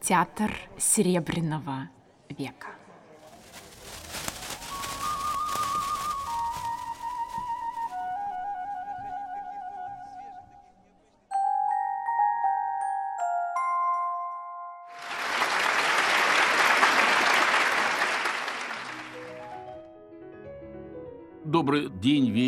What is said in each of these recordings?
Театр Серебряного века.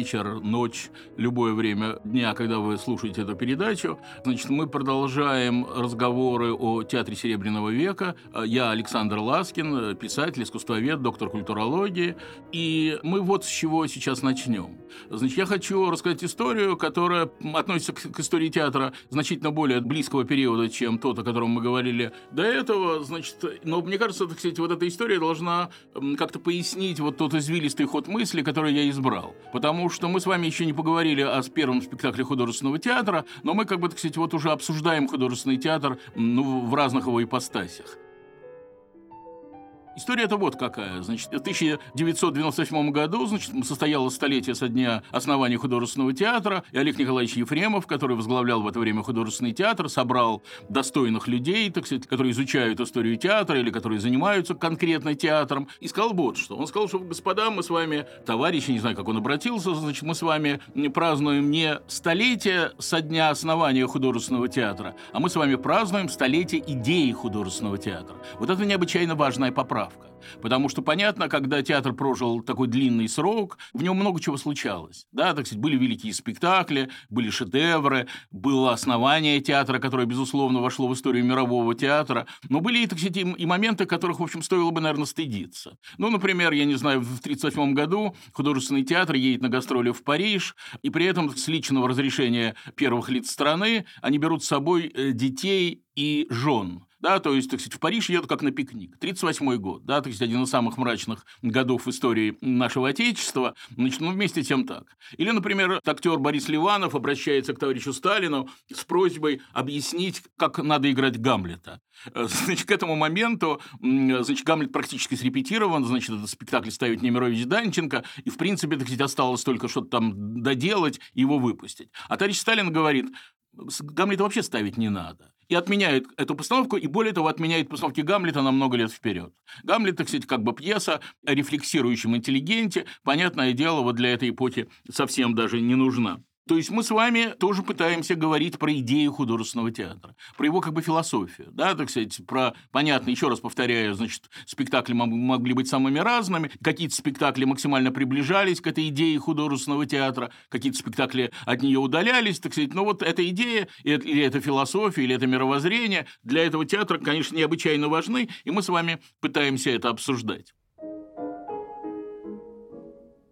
Вечер, ночь, любое время дня, когда вы слушаете эту передачу. Значит, мы продолжаем разговоры о театре Серебряного века. Я Александр Ласкин, писатель, искусствовед, доктор культурологии. И мы вот с чего сейчас начнем. Значит, я хочу рассказать историю, которая относится к, истории театра значительно более близкого периода, чем тот, о котором мы говорили до этого. Значит, но мне кажется, кстати, вот эта история должна как-то пояснить вот тот извилистый ход мысли, который я избрал. Потому что мы с вами еще не поговорили о первом спектакле художественного театра, но мы как бы, так сказать, вот уже обсуждаем художественный театр ну, в разных его ипостасях. История-то вот какая. Значит, в 1998 году значит, состоялось столетие со дня основания художественного театра, и Олег Николаевич Ефремов, который возглавлял в это время художественный театр, собрал достойных людей, так сказать, которые изучают историю театра или которые занимаются конкретно театром, и сказал вот что. Он сказал, что, господа, мы с вами, товарищи, не знаю, как он обратился, значит, мы с вами празднуем не столетие со дня основания художественного театра, а мы с вами празднуем столетие идеи художественного театра. Вот это необычайно важная поправка поправка. Потому что, понятно, когда театр прожил такой длинный срок, в нем много чего случалось. Да, так сказать, были великие спектакли, были шедевры, было основание театра, которое, безусловно, вошло в историю мирового театра. Но были, так сказать, и моменты, которых, в общем, стоило бы, наверное, стыдиться. Ну, например, я не знаю, в 1938 году художественный театр едет на гастроли в Париж, и при этом с личного разрешения первых лиц страны они берут с собой э, детей и жен. Да, то есть, так сказать, в Париж едут как на пикник. 38 год, да, то есть один из самых мрачных годов в истории нашего Отечества. Значит, ну, вместе тем так. Или, например, актер Борис Ливанов обращается к товарищу Сталину с просьбой объяснить, как надо играть Гамлета. Э, значит, к этому моменту, значит, Гамлет практически срепетирован, значит, этот спектакль ставит Немирович Данченко, и, в принципе, так сказать, осталось только что-то там доделать и его выпустить. А товарищ Сталин говорит, Гамлета вообще ставить не надо и отменяет эту постановку, и более того, отменяет постановки Гамлета на много лет вперед. Гамлет, кстати, как бы пьеса о рефлексирующем интеллигенте, понятное дело, вот для этой эпохи совсем даже не нужна. То есть мы с вами тоже пытаемся говорить про идею художественного театра, про его как бы философию, да, так сказать, про, понятно, еще раз повторяю, значит, спектакли могли быть самыми разными, какие-то спектакли максимально приближались к этой идее художественного театра, какие-то спектакли от нее удалялись, так сказать, но вот эта идея, или эта философия, или это мировоззрение для этого театра, конечно, необычайно важны, и мы с вами пытаемся это обсуждать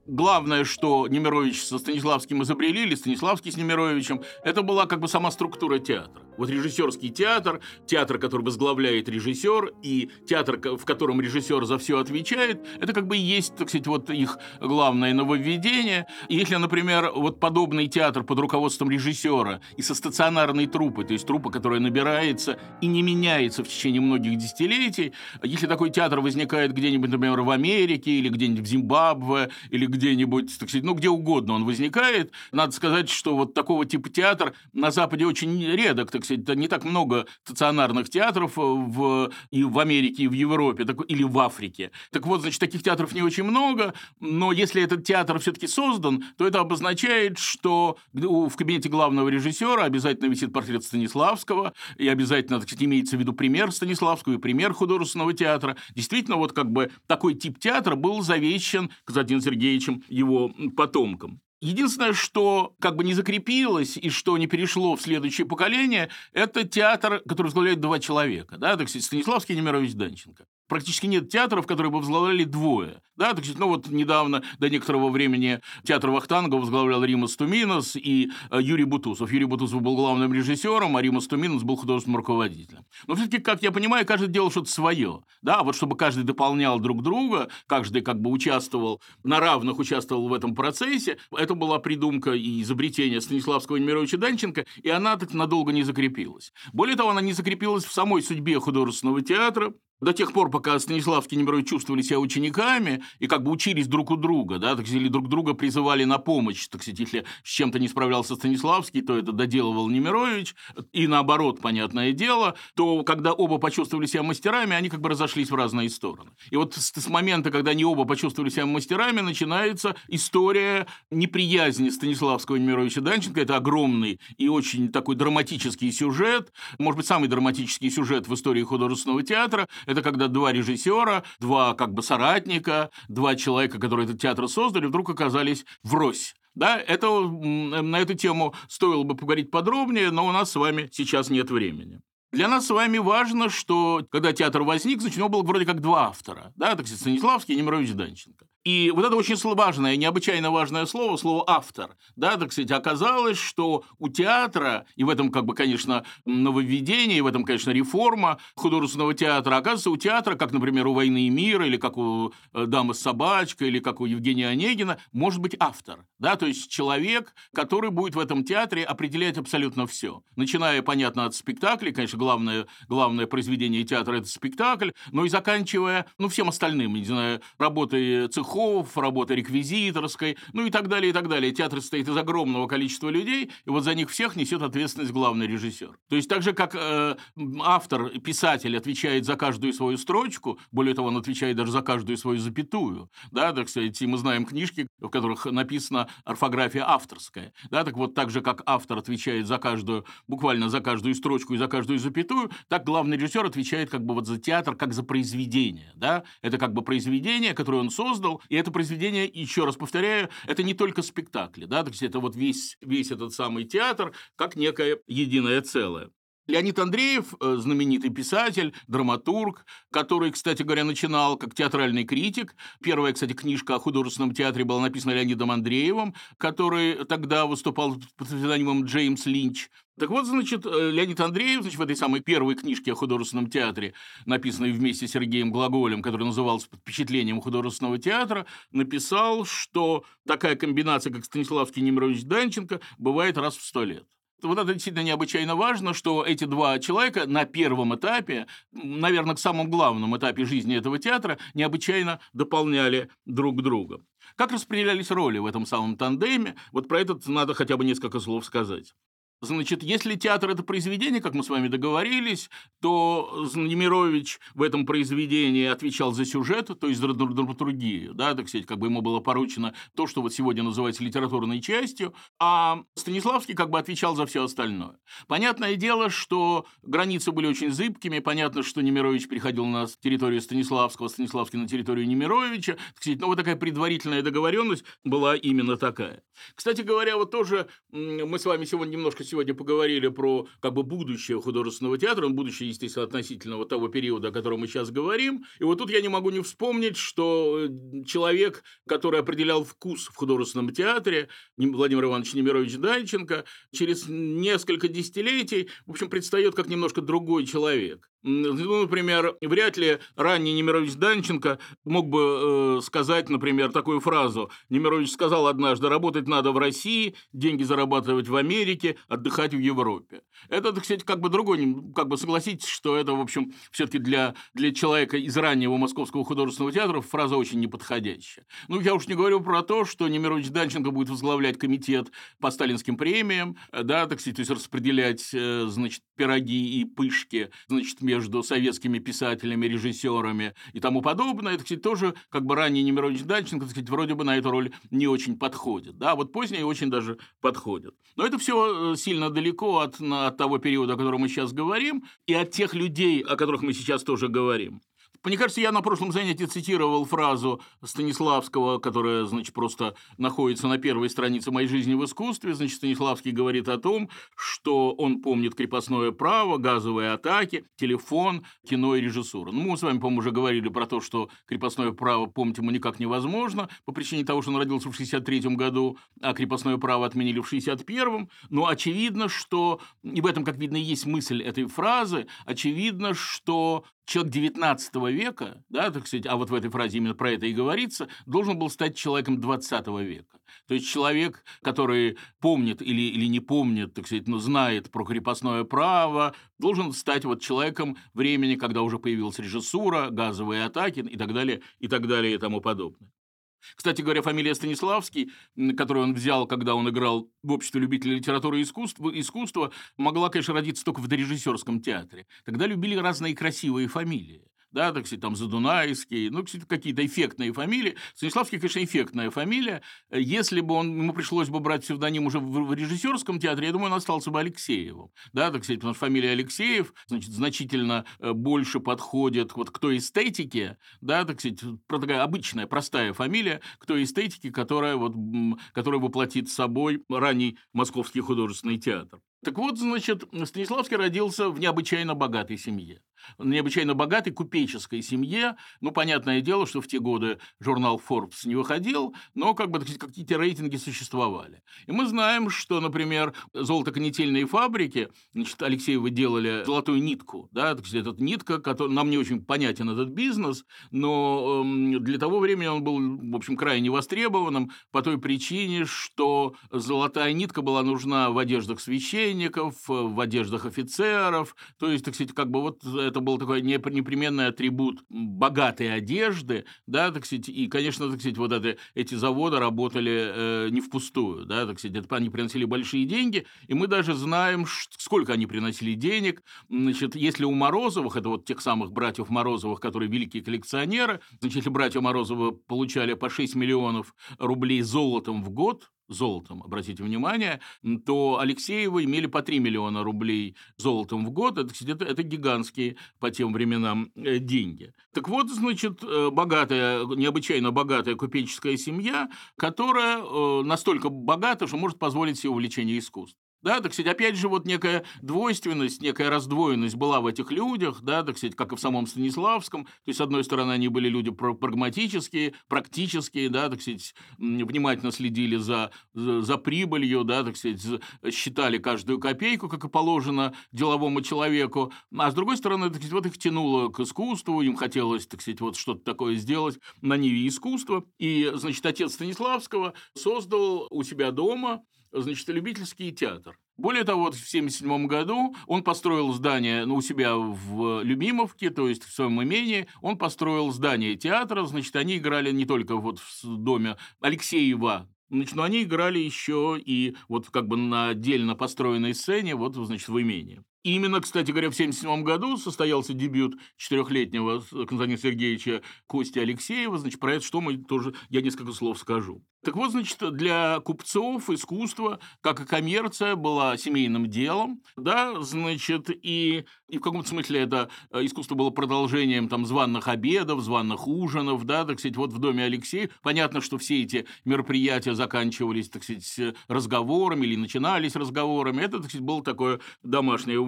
главное, что Немирович со Станиславским изобрели, или Станиславский с Немировичем, это была как бы сама структура театра. Вот режиссерский театр, театр, который возглавляет режиссер, и театр, в котором режиссер за все отвечает, это как бы и есть, так сказать, вот их главное нововведение. И если, например, вот подобный театр под руководством режиссера и со стационарной труппой, то есть труппа, которая набирается и не меняется в течение многих десятилетий, если такой театр возникает где-нибудь, например, в Америке или где-нибудь в Зимбабве или где-нибудь, так сказать, ну где угодно он возникает, надо сказать, что вот такого типа театр на Западе очень редок, так сказать, не так много стационарных театров в, и в Америке, и в Европе, так, или в Африке. Так вот, значит, таких театров не очень много, но если этот театр все-таки создан, то это обозначает, что в кабинете главного режиссера обязательно висит портрет Станиславского, и обязательно, так сказать, имеется в виду пример Станиславского и пример художественного театра. Действительно, вот как бы такой тип театра был завещен Константином Сергеевичем его потомкам. Единственное, что как бы не закрепилось и что не перешло в следующее поколение, это театр, который возглавляет два человека. Да, так сказать, Станиславский и Немирович Данченко практически нет театров, которые бы возглавляли двое. Да, так ну вот недавно, до некоторого времени, театр Вахтанга возглавлял Римас Туминос и э, Юрий Бутусов. Юрий Бутусов был главным режиссером, а Римас Туминос был художественным руководителем. Но все-таки, как я понимаю, каждый делал что-то свое. Да, вот чтобы каждый дополнял друг друга, каждый как бы участвовал, на равных участвовал в этом процессе, это была придумка и изобретение Станиславского Немировича Данченко, и она так надолго не закрепилась. Более того, она не закрепилась в самой судьбе художественного театра, до тех пор, пока Станиславский и Немирович чувствовали себя учениками и как бы учились друг у друга, да, так сказать, друг друга призывали на помощь, так сказать, если с чем-то не справлялся Станиславский, то это доделывал Немирович, и наоборот, понятное дело, то когда оба почувствовали себя мастерами, они как бы разошлись в разные стороны. И вот с, с момента, когда они оба почувствовали себя мастерами, начинается история неприязни Станиславского и Немировича Данченко. Это огромный и очень такой драматический сюжет, может быть, самый драматический сюжет в истории художественного театра – это когда два режиссера, два как бы соратника, два человека, которые этот театр создали, вдруг оказались врозь. Да, это, на эту тему стоило бы поговорить подробнее, но у нас с вами сейчас нет времени. Для нас с вами важно, что когда театр возник, значит, у него было вроде как два автора, да, так сказать, Станиславский и Немирович Данченко. И вот это очень важное, необычайно важное слово, слово «автор». Да, так сказать, оказалось, что у театра, и в этом, как бы, конечно, нововведение, и в этом, конечно, реформа художественного театра, оказывается, у театра, как, например, у «Войны и мира», или как у э, «Дамы с собачкой», или как у Евгения Онегина, может быть автор. Да, то есть человек, который будет в этом театре определять абсолютно все. Начиная, понятно, от спектаклей, конечно, главное, главное произведение театра – это спектакль, но и заканчивая, ну, всем остальным, не знаю, работой цехов, цехов, работа реквизиторской, ну и так далее, и так далее. Театр состоит из огромного количества людей, и вот за них всех несет ответственность главный режиссер. То есть так же, как э, автор, писатель отвечает за каждую свою строчку, более того, он отвечает даже за каждую свою запятую, да, так сказать, и мы знаем книжки, в которых написана орфография авторская, да, так вот так же, как автор отвечает за каждую, буквально за каждую строчку и за каждую запятую, так главный режиссер отвечает как бы вот за театр, как за произведение, да, это как бы произведение, которое он создал, и это произведение, еще раз повторяю, это не только спектакли, да, то есть это вот весь, весь этот самый театр как некое единое целое. Леонид Андреев, э, знаменитый писатель, драматург, который, кстати говоря, начинал как театральный критик. Первая, кстати, книжка о художественном театре была написана Леонидом Андреевым, который тогда выступал под псевдонимом Джеймс Линч. Так вот, значит, э, Леонид Андреев, значит, в этой самой первой книжке о художественном театре, написанной вместе с Сергеем Глаголем, которая называлась «Под впечатлением художественного театра», написал, что такая комбинация, как Станиславский и Немирович Данченко, бывает раз в сто лет вот это действительно необычайно важно, что эти два человека на первом этапе, наверное, к самому главному этапе жизни этого театра, необычайно дополняли друг друга. Как распределялись роли в этом самом тандеме, вот про это надо хотя бы несколько слов сказать. Значит, если театр – это произведение, как мы с вами договорились, то Немирович в этом произведении отвечал за сюжет, то есть за драматургию, да, так сказать, как бы ему было поручено то, что вот сегодня называется литературной частью, а Станиславский как бы отвечал за все остальное. Понятное дело, что границы были очень зыбкими, понятно, что Немирович переходил на территорию Станиславского, Станиславский на территорию Немировича, так сказать, но вот такая предварительная договоренность была именно такая. Кстати говоря, вот тоже мы с вами сегодня немножко сегодня поговорили про как бы будущее художественного театра, будущее, естественно, относительно вот того периода, о котором мы сейчас говорим. И вот тут я не могу не вспомнить, что э, человек, который определял вкус в художественном театре, Владимир Иванович Немирович Дальченко, через несколько десятилетий, в общем, предстает как немножко другой человек. Ну, например, вряд ли ранний Немирович Данченко мог бы э, сказать, например, такую фразу. Немирович сказал однажды, работать надо в России, деньги зарабатывать в Америке, отдыхать в Европе. Это, сказать, как бы другой, как бы согласитесь, что это, в общем, все-таки для, для человека из раннего Московского художественного театра фраза очень неподходящая. Ну, я уж не говорю про то, что Немирович Данченко будет возглавлять комитет по сталинским премиям, да, так сказать, то есть распределять, э, значит, пироги и пышки, значит, между советскими писателями, режиссерами и тому подобное. Это, кстати, тоже как бы ранний Немирович Дальченко, так сказать, вроде бы на эту роль не очень подходит. Да, вот поздние очень даже подходят. Но это все э, сильно далеко от, от того периода, о котором мы сейчас говорим, и от тех людей, о которых мы сейчас тоже говорим. Мне кажется, я на прошлом занятии цитировал фразу Станиславского, которая, значит, просто находится на первой странице моей жизни в искусстве. Значит, Станиславский говорит о том, что он помнит крепостное право, газовые атаки, телефон, кино и режиссуру. Ну, мы с вами, по-моему, уже говорили про то, что крепостное право помнить ему никак невозможно по причине того, что он родился в 63 году, а крепостное право отменили в 61-м. Но очевидно, что, и в этом, как видно, есть мысль этой фразы, очевидно, что человек 19 века, да, так сказать, а вот в этой фразе именно про это и говорится, должен был стать человеком 20 века. То есть человек, который помнит или, или не помнит, так сказать, но знает про крепостное право, должен стать вот человеком времени, когда уже появилась режиссура, газовые атаки и так далее, и так далее и тому подобное. Кстати говоря, фамилия Станиславский, которую он взял, когда он играл в обществе любителей литературы и искусства, искусства могла, конечно, родиться только в дорежиссерском театре. Тогда любили разные красивые фамилии да, так сказать, там Задунайский, ну, какие-то эффектные фамилии. Станиславский, конечно, эффектная фамилия. Если бы он, ему пришлось бы брать псевдоним уже в, в режиссерском театре, я думаю, он остался бы Алексеевым, да, так сказать, потому что фамилия Алексеев, значит, значительно э, больше подходит вот к той эстетике, да, так сказать, такая обычная, простая фамилия, к той эстетике, которая, вот, которая воплотит собой ранний Московский художественный театр. Так вот, значит, Станиславский родился в необычайно богатой семье необычайно богатой купеческой семье. Ну, понятное дело, что в те годы журнал Forbes не выходил, но как бы какие-то рейтинги существовали. И мы знаем, что, например, золотоконетельные фабрики, значит, Алексеевы делали золотую нитку, да, так сказать, эта нитка, которая, нам не очень понятен этот бизнес, но э, для того времени он был, в общем, крайне востребованным по той причине, что золотая нитка была нужна в одеждах священников, в одеждах офицеров, то есть, так сказать, как бы вот это был такой непременный атрибут богатой одежды, да, так сказать, и, конечно, так сказать, вот это, эти заводы работали э, не впустую, да, так сказать, это, они приносили большие деньги, и мы даже знаем, сколько они приносили денег, значит, если у Морозовых, это вот тех самых братьев Морозовых, которые великие коллекционеры, значит, если братья Морозовы получали по 6 миллионов рублей золотом в год, золотом, обратите внимание, то Алексеевы имели по 3 миллиона рублей золотом в год. Это, это, это гигантские по тем временам э, деньги. Так вот, значит, э, богатая, необычайно богатая купеческая семья, которая э, настолько богата, что может позволить себе увлечение искусством. Да, так сказать, опять же, вот некая двойственность, некая раздвоенность была в этих людях, да, так сказать, как и в самом Станиславском. То есть, с одной стороны, они были люди прагматические, практические, да, так сказать, внимательно следили за, за, за прибылью, да, так сказать, считали каждую копейку, как и положено деловому человеку. А с другой стороны, так сказать, вот их тянуло к искусству, им хотелось, так сказать, вот что-то такое сделать на ниве искусства. И, значит, отец Станиславского создал у себя дома значит, любительский театр. Более того, вот в 1977 году он построил здание ну, у себя в Любимовке, то есть в своем имении, он построил здание театра, значит, они играли не только вот в доме Алексеева, Значит, но они играли еще и вот как бы на отдельно построенной сцене, вот, значит, в имении. Именно, кстати говоря, в 1977 году состоялся дебют четырехлетнего Константина Сергеевича Кости Алексеева. Значит, про это что мы тоже, я несколько слов скажу. Так вот, значит, для купцов искусство, как и коммерция, было семейным делом, да, значит, и, и в каком-то смысле это э, искусство было продолжением там званных обедов, званных ужинов, да, так сказать, вот в доме Алексея. Понятно, что все эти мероприятия заканчивались, так сказать, разговорами или начинались разговорами. Это, так сказать, было такое домашнее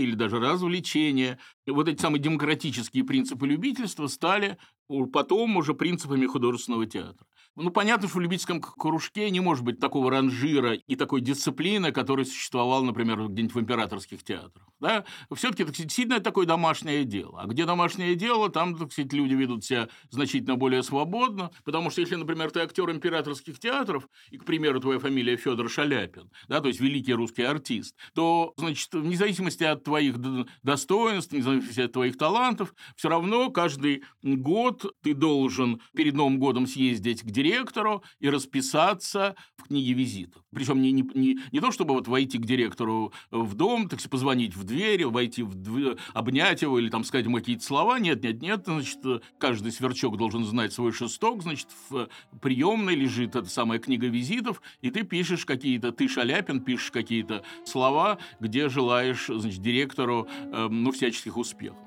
или даже развлечение. Вот эти самые демократические принципы любительства стали потом уже принципами художественного театра. Ну, понятно, что в любительском кружке не может быть такого ранжира и такой дисциплины, которая существовала, например, где-нибудь в императорских театрах. Да? Все-таки, так сказать, сильно такое домашнее дело. А где домашнее дело, там, так сказать, люди ведут себя значительно более свободно, потому что если, например, ты актер императорских театров, и, к примеру, твоя фамилия Федор Шаляпин, да, то есть великий русский артист, то, значит, вне зависимости от твоих достоинств, вне зависимости от твоих талантов, все равно каждый год ты должен перед Новым годом съездить к директору и расписаться в книге визитов. Причем не, не, не, не то, чтобы вот войти к директору в дом, так позвонить в дверь, войти в дверь, обнять его или там сказать ему какие-то слова. Нет, нет, нет. Значит, каждый сверчок должен знать свой шесток. Значит, в приемной лежит эта самая книга визитов, и ты пишешь какие-то, ты, Шаляпин, пишешь какие-то слова, где желаешь, значит, директору, э, ну, всяческих успехов.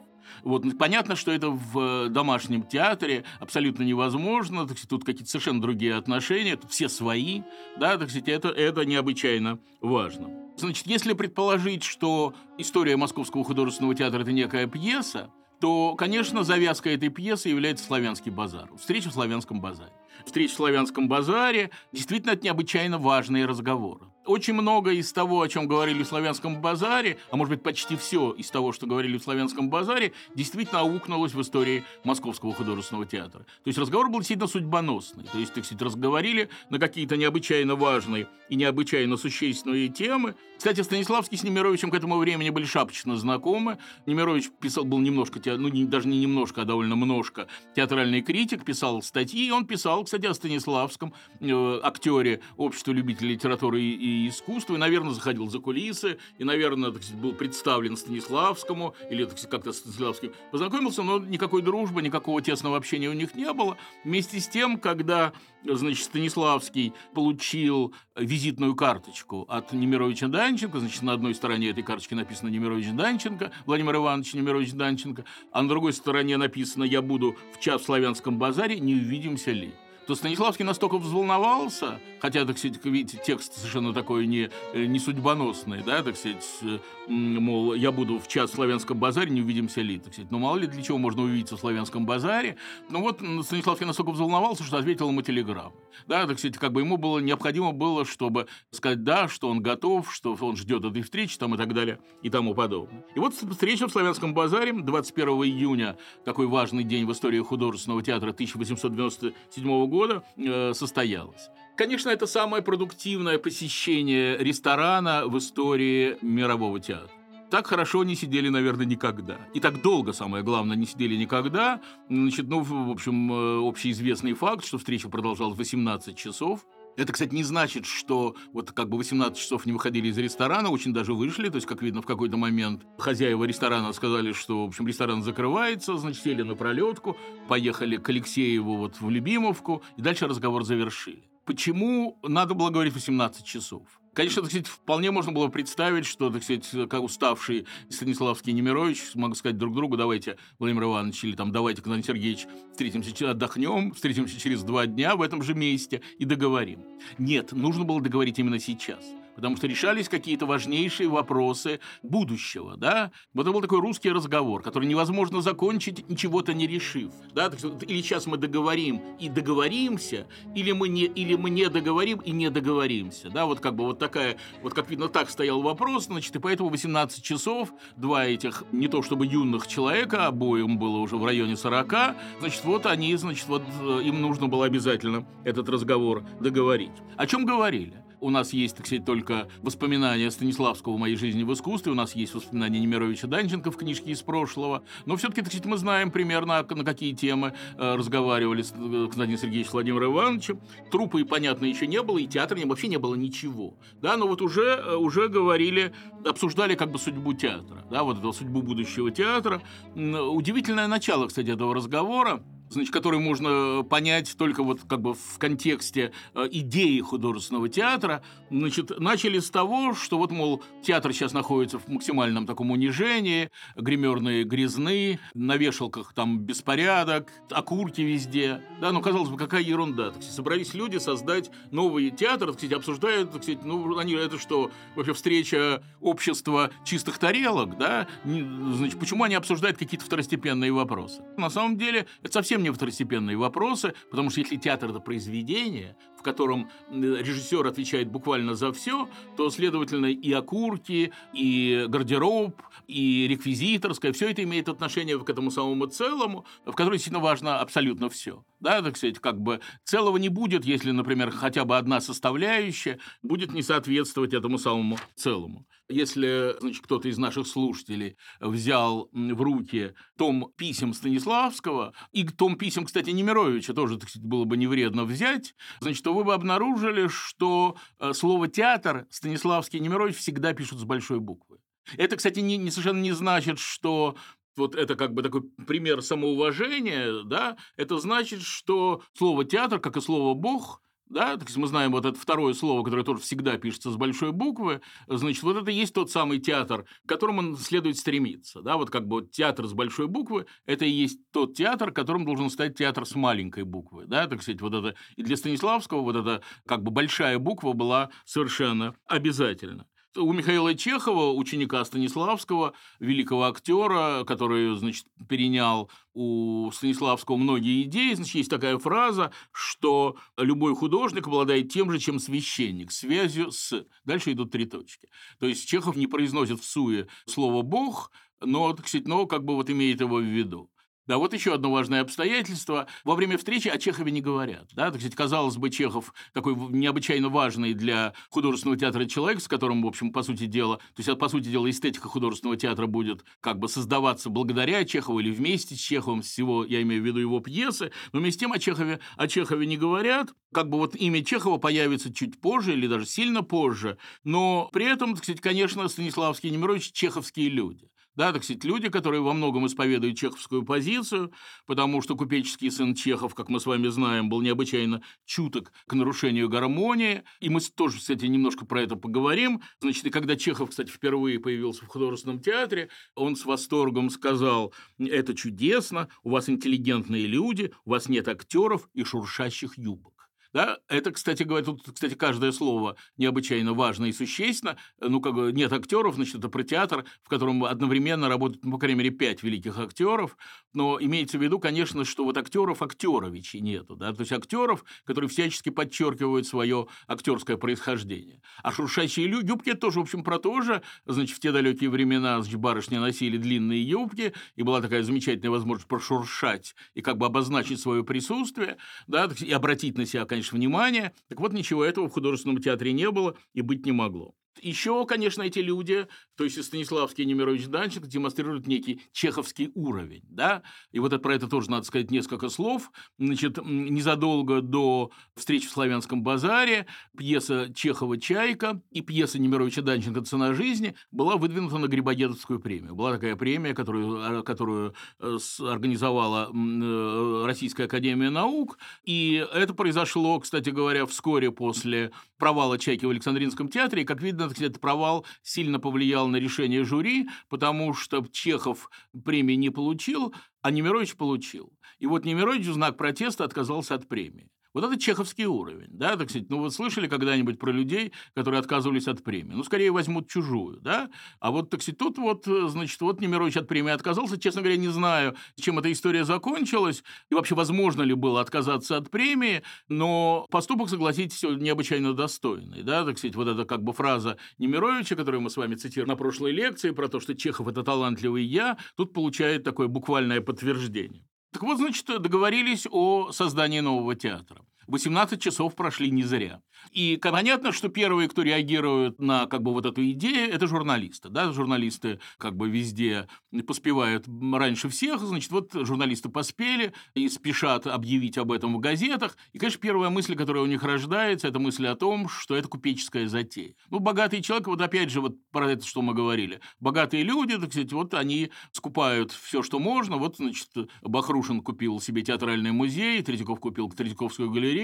Вот, понятно, что это в домашнем театре абсолютно невозможно, так сказать, тут какие-то совершенно другие отношения, тут все свои, да, так сказать, это, это необычайно важно. Значит, если предположить, что история Московского художественного театра – это некая пьеса, то, конечно, завязкой этой пьесы является «Славянский базар», встреча в Славянском базаре. Встреча в Славянском базаре действительно это необычайно важные разговоры. очень много из того, о чем говорили в «Славянском базаре», а может быть, почти все из того, что говорили в «Славянском базаре», действительно аукнулось в истории Московского художественного театра. То есть разговор был действительно судьбоносный. То есть, так сказать, разговорили на какие-то необычайно важные и необычайно существенные темы. Кстати, Станиславский с Немировичем к этому времени были шапочно знакомы. Немирович писал, был немножко, ну, даже не немножко, а довольно множко театральный критик, писал статьи. Он писал, кстати, о Станиславском, э, актере общества любителей литературы и, и искусства, и, наверное, заходил за кулисы, и, наверное, так сказать, был представлен Станиславскому, или как-то Станиславским познакомился, но никакой дружбы, никакого тесного общения у них не было. Вместе с тем, когда, значит, Станиславский получил визитную карточку от Немировича Данченко, значит, на одной стороне этой карточки написано Немирович Данченко, Владимир Иванович Немирович Данченко, а на другой стороне написано «Я буду в час в славянском базаре, не увидимся ли?» То Станиславский настолько взволновался, хотя, так сказать, видите, текст совершенно такой не, э, не судьбоносный, да, так сказать, э, мол, я буду в час в славянском базаре, не увидимся ли, так сказать. Ну, мало ли для чего можно увидеться в славянском базаре. Ну, вот Станиславский настолько взволновался, что ответил ему телеграмму. Да, так сказать, как бы ему было необходимо было, чтобы сказать да, что он готов, что он ждет этой встречи, там и так далее, и тому подобное. И вот встреча в славянском базаре 21 июня, такой важный день в истории художественного театра 1897 года, года э, состоялась. Конечно, это самое продуктивное посещение ресторана в истории мирового театра. Так хорошо не сидели, наверное, никогда. И так долго, самое главное, не сидели никогда. Значит, ну, в общем, э, общеизвестный факт, что встреча продолжалась 18 часов. Это, кстати, не значит, что вот как бы 18 часов не выходили из ресторана, очень даже вышли, то есть, как видно, в какой-то момент хозяева ресторана сказали, что, в общем, ресторан закрывается, значит, сели на пролетку, поехали к Алексееву вот в Любимовку, и дальше разговор завершили. Почему надо было говорить 18 часов? Конечно, так сказать, вполне можно было представить, что, так сказать, как уставший Станиславский Немирович смогут сказать друг другу, давайте, Владимир Иванович, или там, давайте, Константин Сергеевич, встретимся, отдохнем, встретимся через два дня в этом же месте и договорим. Нет, нужно было договорить именно сейчас – потому что решались какие-то важнейшие вопросы будущего, да. Вот это был такой русский разговор, который невозможно закончить, ничего-то не решив, да. Или сейчас мы договорим и договоримся, или мы не, или мы не договорим и не договоримся, да. Вот как бы вот такая, вот как видно, так стоял вопрос, значит, и поэтому 18 часов два этих не то чтобы юных человека, обоим было уже в районе 40, значит, вот они, значит, вот э, им нужно было обязательно этот разговор договорить. О чем говорили? У нас есть, так сказать, только воспоминания Станиславского в моей жизни в искусстве, у нас есть воспоминания Немировича Данченко в книжке из прошлого, но все-таки, так сказать, мы знаем примерно, на какие темы э, разговаривали с э, Константином Сергеевичем Владимиром Ивановичем. Трупа, и, понятно, еще не было, и театра вообще не было ничего. Да, но вот уже, э, уже говорили, обсуждали как бы судьбу театра, да, вот эту судьбу будущего театра. Удивительное начало, кстати, этого разговора значит, который можно понять только вот как бы в контексте э, идеи художественного театра, значит, начали с того, что вот, мол, театр сейчас находится в максимальном таком унижении, гримерные грязны, на вешалках там беспорядок, окурки везде, да, ну, казалось бы, какая ерунда, так собрались люди создать новый театр, сказать, обсуждают, так ну, они, это что, вообще встреча общества чистых тарелок, да, значит, почему они обсуждают какие-то второстепенные вопросы? На самом деле, это совсем совсем не второстепенные вопросы, потому что если театр – это произведение, в котором режиссер отвечает буквально за все, то, следовательно, и окурки, и гардероб, и реквизиторское, все это имеет отношение к этому самому целому, в котором действительно важно абсолютно все. Да, так сказать, как бы целого не будет, если, например, хотя бы одна составляющая будет не соответствовать этому самому целому. Если, значит, кто-то из наших слушателей взял в руки том писем Станиславского, и том писем, кстати, Немировича тоже, так сказать, было бы не вредно взять, значит, то вы бы обнаружили, что э, слово «театр» Станиславский и Немирович всегда пишут с большой буквы. Это, кстати, не, не совершенно не значит, что вот это как бы такой пример самоуважения, да, это значит, что слово «театр», как и слово «бог», да, так мы знаем вот это второе слово, которое тоже всегда пишется с большой буквы, значит, вот это есть тот самый театр, к которому следует стремиться, да, вот как бы вот театр с большой буквы, это и есть тот театр, которым должен стать театр с маленькой буквы, да, так сказать, вот это, и для Станиславского вот эта как бы большая буква была совершенно обязательна. У Михаила Чехова, ученика Станиславского, великого актера, который, значит, перенял у Станиславского многие идеи, значит, есть такая фраза, что любой художник обладает тем же, чем священник, связью с... Дальше идут три точки. То есть Чехов не произносит в суе слово «бог», но, так сказать, но как бы вот имеет его в виду. Да, вот еще одно важное обстоятельство. Во время встречи о Чехове не говорят. Да? Так сказать, казалось бы, Чехов такой необычайно важный для художественного театра человек, с которым, в общем, по сути дела, то есть, по сути дела, эстетика художественного театра будет как бы создаваться благодаря Чехову или вместе с Чеховым, всего, я имею в виду его пьесы, но вместе с тем о Чехове, о Чехове не говорят. Как бы вот имя Чехова появится чуть позже или даже сильно позже, но при этом, так сказать, конечно, Станиславский и Немирович – чеховские люди. Да, так сказать, люди, которые во многом исповедуют чеховскую позицию, потому что купеческий сын Чехов, как мы с вами знаем, был необычайно чуток к нарушению гармонии, и мы тоже, кстати, немножко про это поговорим. Значит, и когда Чехов, кстати, впервые появился в художественном театре, он с восторгом сказал, это чудесно, у вас интеллигентные люди, у вас нет актеров и шуршащих юбок. Да? Это, кстати говоря, тут, кстати, каждое слово необычайно важно и существенно. Ну, как бы нет актеров, значит, это про театр, в котором одновременно работают, ну, по крайней мере, пять великих актеров. Но имеется в виду, конечно, что вот актеров актеровичей нету. Да? То есть актеров, которые всячески подчеркивают свое актерское происхождение. А шуршащие юбки это тоже, в общем, про то же. Значит, в те далекие времена значит, барышни носили длинные юбки, и была такая замечательная возможность прошуршать и как бы обозначить свое присутствие, да, и обратить на себя, конечно, внимание. Так вот, ничего этого в художественном театре не было и быть не могло. Еще, конечно, эти люди, то есть Станиславский и Немирович Данченко, демонстрируют некий чеховский уровень. Да? И вот про это тоже надо сказать несколько слов. Значит, незадолго до встречи в Славянском базаре пьеса Чехова «Чайка» и пьеса Немировича Данченко «Цена жизни» была выдвинута на Грибоедовскую премию. Была такая премия, которую, которую э, организовала э, Российская Академия Наук. И это произошло, кстати говоря, вскоре после провала «Чайки» в Александринском театре. И, как видно, этот провал сильно повлиял на решение жюри, потому что Чехов премии не получил, а Немирович получил. И вот Немирович в знак протеста отказался от премии. Вот это чеховский уровень, да, так сказать. Ну, вот слышали когда-нибудь про людей, которые отказывались от премии? Ну, скорее возьмут чужую, да? А вот, так сказать, тут вот, значит, вот Немирович от премии отказался. Честно говоря, не знаю, чем эта история закончилась, и вообще возможно ли было отказаться от премии, но поступок, согласитесь, необычайно достойный, да, так сказать, вот это как бы фраза Немировича, которую мы с вами цитировали на прошлой лекции, про то, что Чехов – это талантливый я, тут получает такое буквальное подтверждение. Так вот, значит, договорились о создании нового театра. 18 часов прошли не зря. И понятно, что первые, кто реагирует на как бы вот эту идею, это журналисты. Да? Журналисты как бы везде поспевают раньше всех. Значит, вот журналисты поспели и спешат объявить об этом в газетах. И, конечно, первая мысль, которая у них рождается, это мысль о том, что это купеческая затея. Ну, богатый человек, вот опять же, вот про это, что мы говорили. Богатые люди, так сказать, вот они скупают все, что можно. Вот, значит, Бахрушин купил себе театральный музей, Третьяков купил Третьяковскую галерею,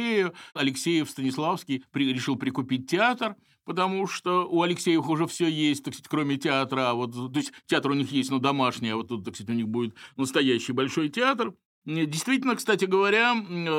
Алексеев, Станиславский при, решил прикупить театр, потому что у Алексеевых уже все есть, так сказать, кроме театра. А вот, то есть театр у них есть, но домашний, а вот тут, так сказать, у них будет настоящий большой театр. Действительно, кстати говоря,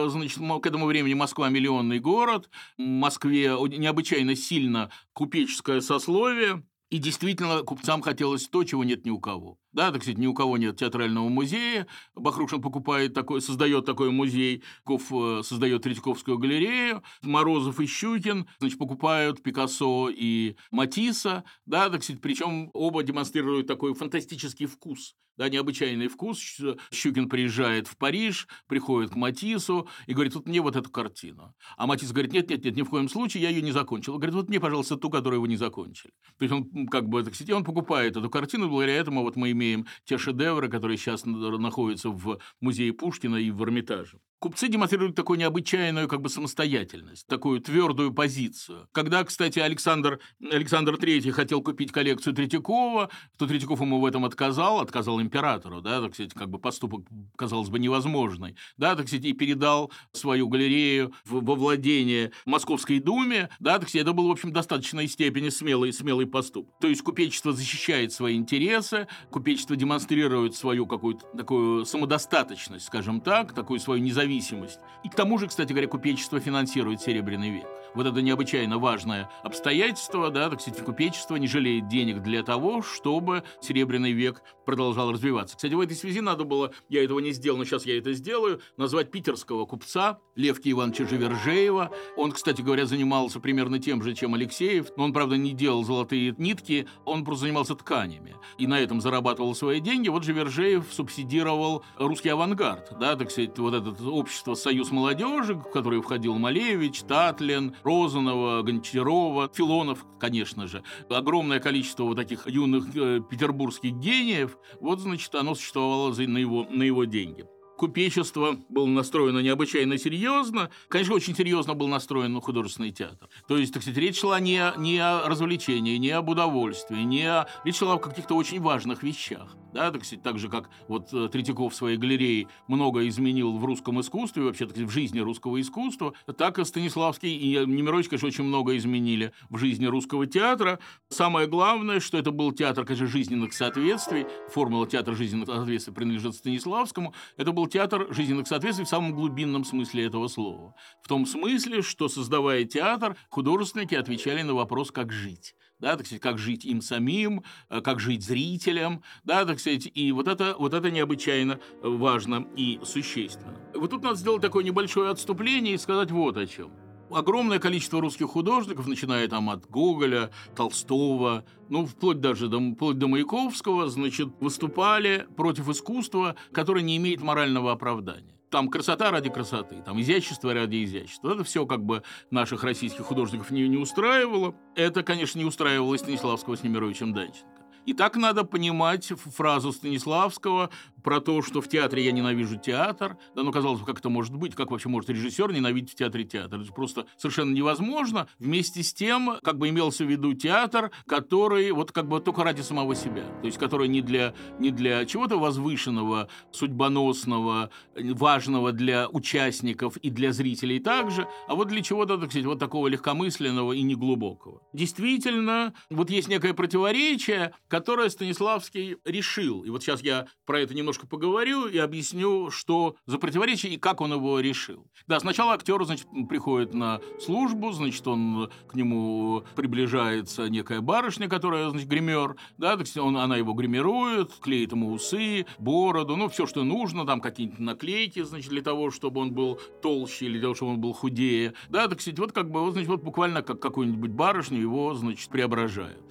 значит, к этому времени Москва миллионный город, в Москве необычайно сильно купеческое сословие, и действительно купцам хотелось то, чего нет ни у кого. Да, так сказать, ни у кого нет театрального музея. Бахрушин покупает такой, создает такой музей, Ков э, создает Третьяковскую галерею. Морозов и Щукин, значит, покупают Пикассо и Матисса. Да, так сказать, причем оба демонстрируют такой фантастический вкус да, необычайный вкус. Щукин приезжает в Париж, приходит к Матису и говорит, вот мне вот эту картину. А Матис говорит, нет, нет, нет, ни в коем случае, я ее не закончил. Он говорит, вот мне, пожалуйста, ту, которую вы не закончили. То есть он как бы, так сказать, он покупает эту картину, благодаря этому вот мы имеем те шедевры, которые сейчас находятся в музее Пушкина и в Эрмитаже. Купцы демонстрируют такую необычайную как бы самостоятельность, такую твердую позицию. Когда, кстати, Александр, Александр III хотел купить коллекцию Третьякова, то Третьяков ему в этом отказал, отказал императору, да, так сказать, как бы поступок, казалось бы, невозможный, да, так сказать, и передал свою галерею во владение Московской думе, да, так сказать, это был, в общем, достаточной степени смелый, смелый поступок. То есть купечество защищает свои интересы, купечество демонстрирует свою какую-то такую самодостаточность, скажем так, такую свою независимость. И к тому же, кстати говоря, купечество финансирует Серебряный век. Вот это необычайно важное обстоятельство, да, так сказать, купечество не жалеет денег для того, чтобы Серебряный век продолжал развиваться. Кстати, в этой связи надо было, я этого не сделал, но сейчас я это сделаю, назвать питерского купца Левки Ивановича Живержеева. Он, кстати говоря, занимался примерно тем же, чем Алексеев, но он, правда, не делал золотые нитки, он просто занимался тканями. И на этом зарабатывал свои деньги. Вот Живержеев субсидировал русский авангард, да, так сказать, вот это общество «Союз молодежи», в которое входил Малевич, Татлин, Розанова, Гончарова, Филонов, конечно же. Огромное количество вот таких юных э, петербургских гениев, вот, значит, оно существовало за, на, его, на его деньги купечество было настроено необычайно серьезно. Конечно, очень серьезно был настроен художественный театр. То есть, так сказать, речь шла не, не о развлечении, не об удовольствии, не о... Речь шла о каких-то очень важных вещах. Да, так сказать, так же, как вот э, Третьяков в своей галерее много изменил в русском искусстве, вообще, так в жизни русского искусства, так и Станиславский и Немирович, конечно, очень много изменили в жизни русского театра. Самое главное, что это был театр, конечно, жизненных соответствий. Формула театра жизненных соответствий принадлежит Станиславскому. Это был театр жизненных соответствий в самом глубинном смысле этого слова. В том смысле, что, создавая театр, художественники отвечали на вопрос, как жить да, так сказать, как жить им самим, э, как жить зрителям, да, так сказать, и вот это, вот это необычайно важно и существенно. Вот тут надо сделать такое небольшое отступление и сказать вот о чем. Огромное количество русских художников, начиная там от Гоголя, Толстого, ну, вплоть даже до, вплоть до Маяковского, значит, выступали против искусства, которое не имеет морального оправдания там красота ради красоты, там изящество ради изящества. Это все как бы наших российских художников не, не устраивало. Это, конечно, не устраивало Станиславского с Немировичем Данченко. И так надо понимать фразу Станиславского про то, что в театре я ненавижу театр. Да, ну, казалось бы, как это может быть? Как вообще может режиссер ненавидеть в театре театр? Это просто совершенно невозможно. Вместе с тем, как бы имелся в виду театр, который вот как бы только ради самого себя. То есть, который не для, не для чего-то возвышенного, судьбоносного, важного для участников и для зрителей также, а вот для чего-то, так сказать, вот такого легкомысленного и неглубокого. Действительно, вот есть некое противоречие, которое Станиславский решил. И вот сейчас я про это немножко поговорю и объясню, что за противоречие и как он его решил. Да, сначала актер, значит, приходит на службу, значит, он к нему приближается некая барышня, которая, значит, гример, да, так он, она его гримирует, клеит ему усы, бороду, ну, все, что нужно, там какие-нибудь наклейки, значит, для того, чтобы он был толще или для того, чтобы он был худее, да, так сказать, вот как бы, вот, значит, вот буквально как какую-нибудь барышню его, значит, преображают.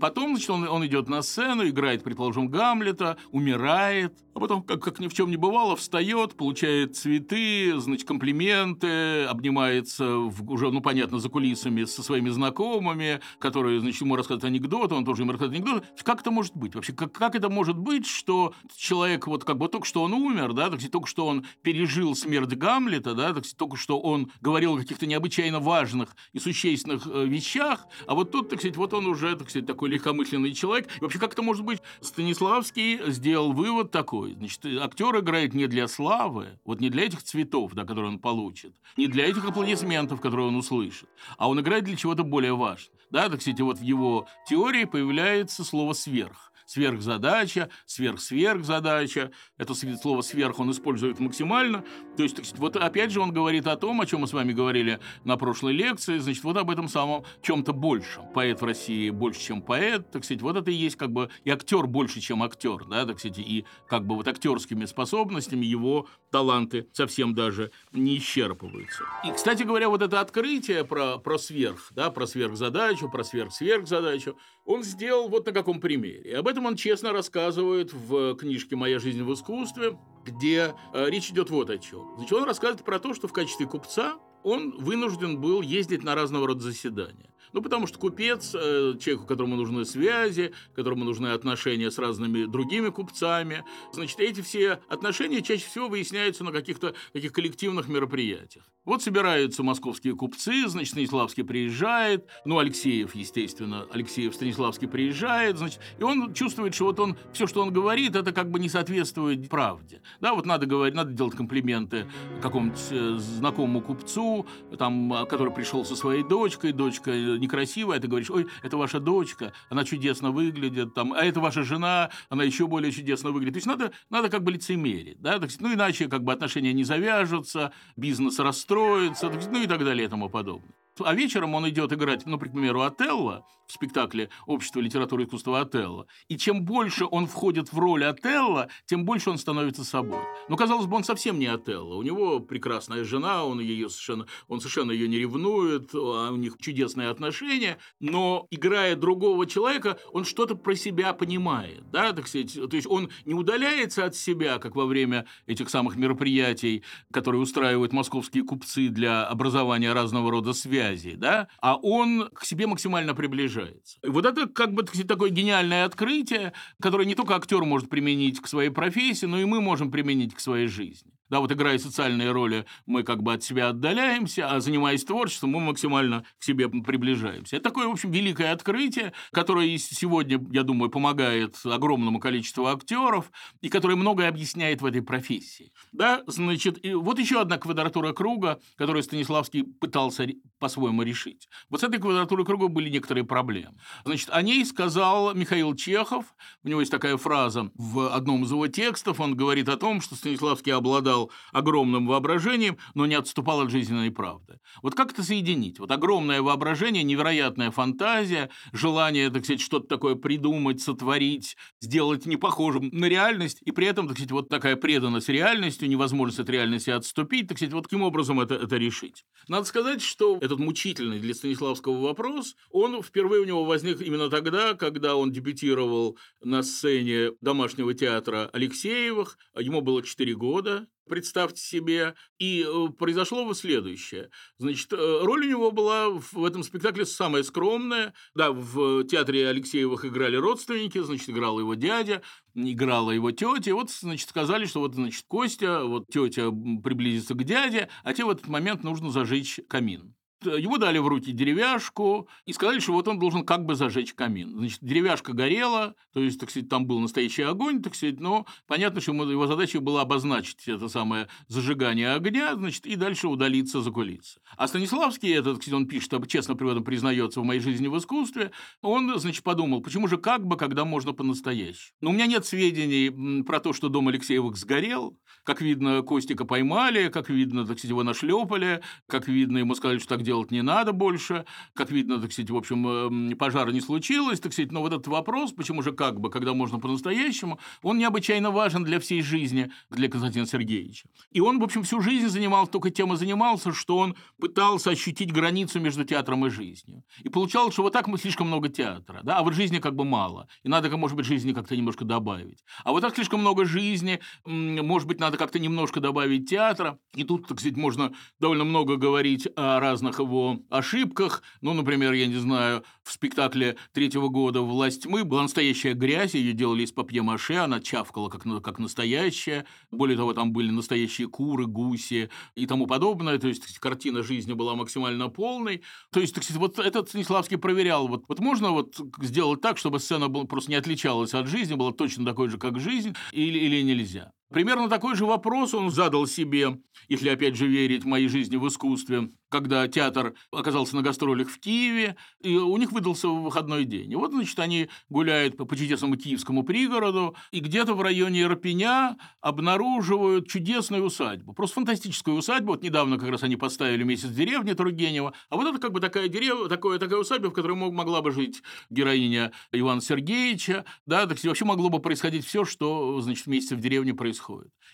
Потом, значит, он, он идет на сцену, играет, предположим, Гамлета, умирает, а потом, как, как ни в чем не бывало, встает, получает цветы, значит, комплименты, обнимается в, уже, ну, понятно, за кулисами со своими знакомыми, которые, значит, ему рассказывают анекдоты, он тоже им рассказывает анекдоты. Как это может быть? Вообще, как, как это может быть, что человек, вот как бы только что он умер, да, так только что он пережил смерть Гамлета, да, так только что он говорил о каких-то необычайно важных и существенных э, вещах, а вот тут, так сказать, вот он уже, так сказать, такой легкомысленный человек, и вообще, как это может быть? Станиславский сделал вывод такой. Значит, актер играет не для славы, вот не для этих цветов, да, которые он получит, не для этих аплодисментов, которые он услышит, а он играет для чего-то более важного. Да, так кстати, вот в его теории появляется слово «сверх» сверхзадача, сверх-сверхзадача. Это слово «сверх» он использует максимально. То есть, вот опять же он говорит о том, о чем мы с вами говорили на прошлой лекции, значит, вот об этом самом чем-то большем. Поэт в России больше, чем поэт, так сказать, вот это и есть как бы и актер больше, чем актер, да, так сказать, и как бы вот актерскими способностями его таланты совсем даже не исчерпываются. И, кстати говоря, вот это открытие про, про сверх, да, про сверхзадачу, про сверх-сверхзадачу, он сделал вот на каком примере. Об этом он честно рассказывает в книжке «Моя жизнь в искусстве», где э, речь идет вот о чем. Значит, он рассказывает про то, что в качестве купца он вынужден был ездить на разного рода заседания. Ну, потому что купец, э, человеку, которому нужны связи, которому нужны отношения с разными другими купцами, значит, эти все отношения чаще всего выясняются на каких-то таких коллективных мероприятиях. Вот собираются московские купцы, значит, Станиславский приезжает, ну, Алексеев, естественно, Алексеев Станиславский приезжает, значит, и он чувствует, что вот он, все, что он говорит, это как бы не соответствует правде. Да, вот надо говорить, надо делать комплименты какому-нибудь э, знакомому купцу, там, который пришел со своей дочкой, дочка некрасивая, ты говоришь, ой, это ваша дочка, она чудесно выглядит, там, а это ваша жена, она еще более чудесно выглядит. То есть надо, надо как бы лицемерить, да, так, ну иначе как бы отношения не завяжутся, бизнес расстроится, ну и так далее и тому подобное. А вечером он идет играть, ну, к примеру, Отелло в спектакле «Общество литературы и искусства Отелло». И чем больше он входит в роль Отелло, тем больше он становится собой. Но, казалось бы, он совсем не Отелло. У него прекрасная жена, он, ее совершенно, он совершенно ее не ревнует, а у них чудесные отношения, но, играя другого человека, он что-то про себя понимает, да, так сказать. То есть он не удаляется от себя, как во время этих самых мероприятий, которые устраивают московские купцы для образования разного рода связей, да, а он к себе максимально приближается. И вот это как бы такое гениальное открытие, которое не только актер может применить к своей профессии, но и мы можем применить к своей жизни. Да, вот играя социальные роли, мы как бы от себя отдаляемся, а занимаясь творчеством, мы максимально к себе приближаемся. Это такое, в общем, великое открытие, которое сегодня, я думаю, помогает огромному количеству актеров и которое многое объясняет в этой профессии. Да, значит, и вот еще одна квадратура круга, которую Станиславский пытался по-своему решить. Вот с этой квадратурой круга были некоторые проблемы. Значит, о ней сказал Михаил Чехов. У него есть такая фраза в одном из его текстов. Он говорит о том, что Станиславский обладал обладал огромным воображением, но не отступал от жизненной правды. Вот как это соединить? Вот огромное воображение, невероятная фантазия, желание, так сказать, что-то такое придумать, сотворить, сделать не похожим на реальность, и при этом, так сказать, вот такая преданность реальностью, невозможность от реальности отступить, так сказать, вот каким образом это, это решить? Надо сказать, что этот мучительный для Станиславского вопрос, он впервые у него возник именно тогда, когда он дебютировал на сцене домашнего театра Алексеевых, ему было 4 года, представьте себе. И э, произошло вот следующее. Значит, э, роль у него была в этом спектакле самая скромная. Да, в театре Алексеевых играли родственники, значит, играл его дядя, играла его тетя. И вот, значит, сказали, что вот, значит, Костя, вот тетя приблизится к дяде, а тебе в этот момент нужно зажечь камин. Ему дали в руки деревяшку и сказали, что вот он должен как бы зажечь камин. Значит, деревяшка горела, то есть, так сказать, там был настоящий огонь, так сказать, но понятно, что его задача была обозначить это самое зажигание огня, значит, и дальше удалиться за кулисы. А Станиславский, этот, кстати, он пишет, честно при этом признается в моей жизни в искусстве, он, значит, подумал, почему же как бы, когда можно по-настоящему. Но у меня нет сведений про то, что дом Алексеевых сгорел, как видно, Костика поймали, как видно, так сказать, его нашлепали, как видно, ему сказали, что так делать не надо больше. Как видно, так сказать, в общем, эм, пожара не случилось, так сказать, но вот этот вопрос, почему же как бы, когда можно по-настоящему, он необычайно важен для всей жизни, для Константина Сергеевича. И он, в общем, всю жизнь занимался, только тем и занимался, что он пытался ощутить границу между театром и жизнью. И получалось, что вот так мы слишком много театра, да, а вот жизни как бы мало. И надо, может быть, жизни как-то немножко добавить. А вот так слишком много жизни, может быть, надо как-то немножко добавить театра. И тут, так сказать, можно довольно много говорить о разных его ошибках. Ну, например, я не знаю, в спектакле третьего года «Власть тьмы» была настоящая грязь, ее делали из папье-маше, она чавкала как, как настоящая. Более того, там были настоящие куры, гуси и тому подобное. То есть картина жизни была максимально полной. То есть, вот этот Станиславский проверял, вот, вот можно вот сделать так, чтобы сцена была, просто не отличалась от жизни, была точно такой же, как жизнь, или, или нельзя. Примерно такой же вопрос он задал себе, если опять же верить моей жизни в искусстве, когда театр оказался на гастролях в Киеве, и у них выдался выходной день. И вот, значит, они гуляют по, чудесному киевскому пригороду, и где-то в районе Ирпеня обнаруживают чудесную усадьбу. Просто фантастическую усадьбу. Вот недавно как раз они поставили «Месяц деревни» Тургенева. А вот это как бы такая деревня, такое, такая усадьба, в которой мог, могла бы жить героиня Ивана Сергеевича. Да, так вообще могло бы происходить все, что, значит, месяц в деревне происходит.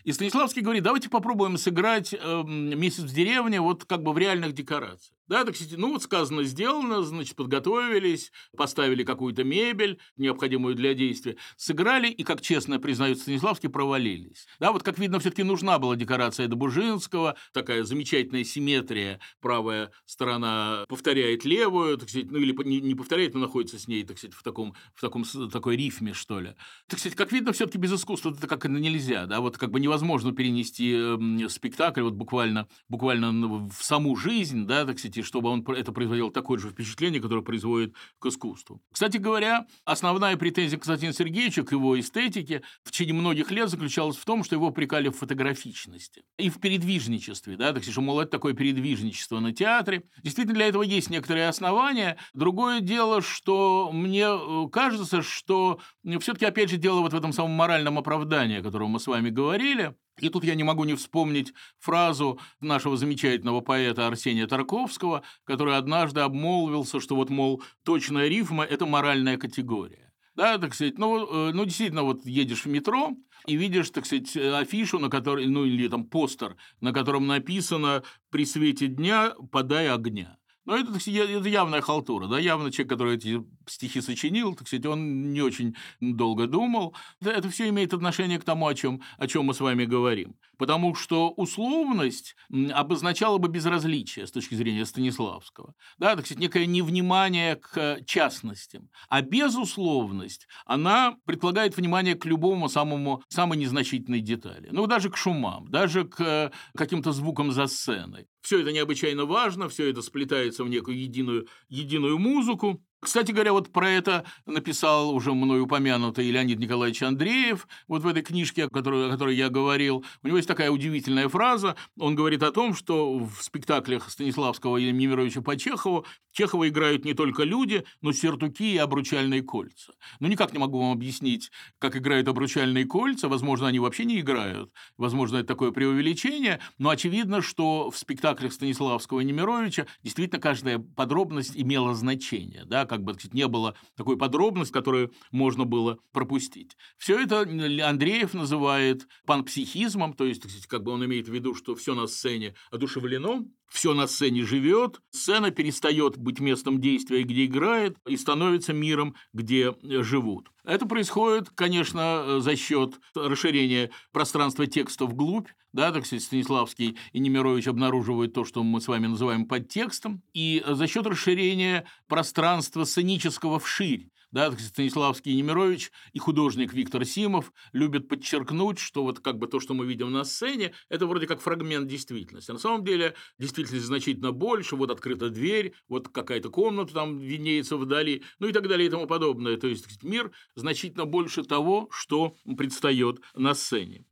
И Станиславский говорит, давайте попробуем сыграть э, «Месяц в деревне» вот как бы в реальных декорациях. Да, так сказать, ну вот сказано, сделано, значит, подготовились, поставили какую-то мебель, необходимую для действия, сыграли и, как честно признают Станиславский, провалились. Да, вот как видно, все-таки нужна была декорация Добужинского, такая замечательная симметрия, правая сторона повторяет левую, так сказать, ну или не, не повторяет, но находится с ней, так сказать, в таком, в таком такой рифме, что ли. Так сказать, как видно, все-таки без искусства это как нельзя, да, вот как бы невозможно перенести э, спектакль вот буквально, буквально в саму жизнь, да, так сказать, и чтобы он это производил такое же впечатление, которое производит к искусству. Кстати говоря, основная претензия Константина Сергеевича к его эстетике в течение многих лет заключалась в том, что его прикали в фотографичности и в передвижничестве, да, так что, мол, это такое передвижничество на театре. Действительно, для этого есть некоторые основания. Другое дело, что мне э, кажется, что все-таки, опять же, дело вот в этом самом моральном оправдании, о котором мы с вами говорили, И тут я не могу не вспомнить фразу нашего замечательного поэта Арсения Тарковского, который однажды обмолвился, что вот, мол, точная рифма – это моральная категория. Да, так сказать, ну, э, ну, действительно, вот едешь в метро и видишь, так сказать, афишу, на которой, ну, или там постер, на котором написано «При свете дня подай огня». Но это, так сказать, это явная халтура, да, явно человек, который эти стихи сочинил, так сказать, он не очень долго думал. Это все имеет отношение к тому, о чем, о чем мы с вами говорим. Потому что условность обозначала бы безразличие с точки зрения Станиславского. Да, так сказать, некое невнимание к частностям. А безусловность, она предполагает внимание к любому самому, самой незначительной детали. Ну, даже к шумам, даже к каким-то звукам за сценой. Все это необычайно важно, все это сплетается в некую единую, единую музыку. Кстати говоря, вот про это написал уже мной упомянутый Леонид Николаевич Андреев, вот в этой книжке, о которой, о которой я говорил. У него есть такая удивительная фраза. Он говорит о том, что в спектаклях Станиславского и Немировича по Чехову Чехова играют не только люди, но сертуки и обручальные кольца. Ну, никак не могу вам объяснить, как играют обручальные кольца. Возможно, они вообще не играют. Возможно, это такое преувеличение. Но очевидно, что в спектаклях Станиславского и Немировича действительно каждая подробность имела значение. Да, как бы сказать, не было такой подробности, которую можно было пропустить. Все это Андреев называет панпсихизмом, то есть, сказать, как бы он имеет в виду, что все на сцене одушевлено, все на сцене живет, сцена перестает быть местом действия, где играет, и становится миром, где живут. Это происходит, конечно, за счет расширения пространства текста вглубь. Да, так сказать, Станиславский и Немирович обнаруживают то, что мы с вами называем подтекстом, и за счет расширения пространства сценического вширь. Да, Станиславский и Немирович и художник Виктор Симов любят подчеркнуть, что вот как бы то, что мы видим на сцене, это вроде как фрагмент действительности. На самом деле действительность значительно больше. Вот открыта дверь, вот какая-то комната там виднеется вдали, ну и так далее и тому подобное. То есть мир значительно больше того, что предстает на сцене.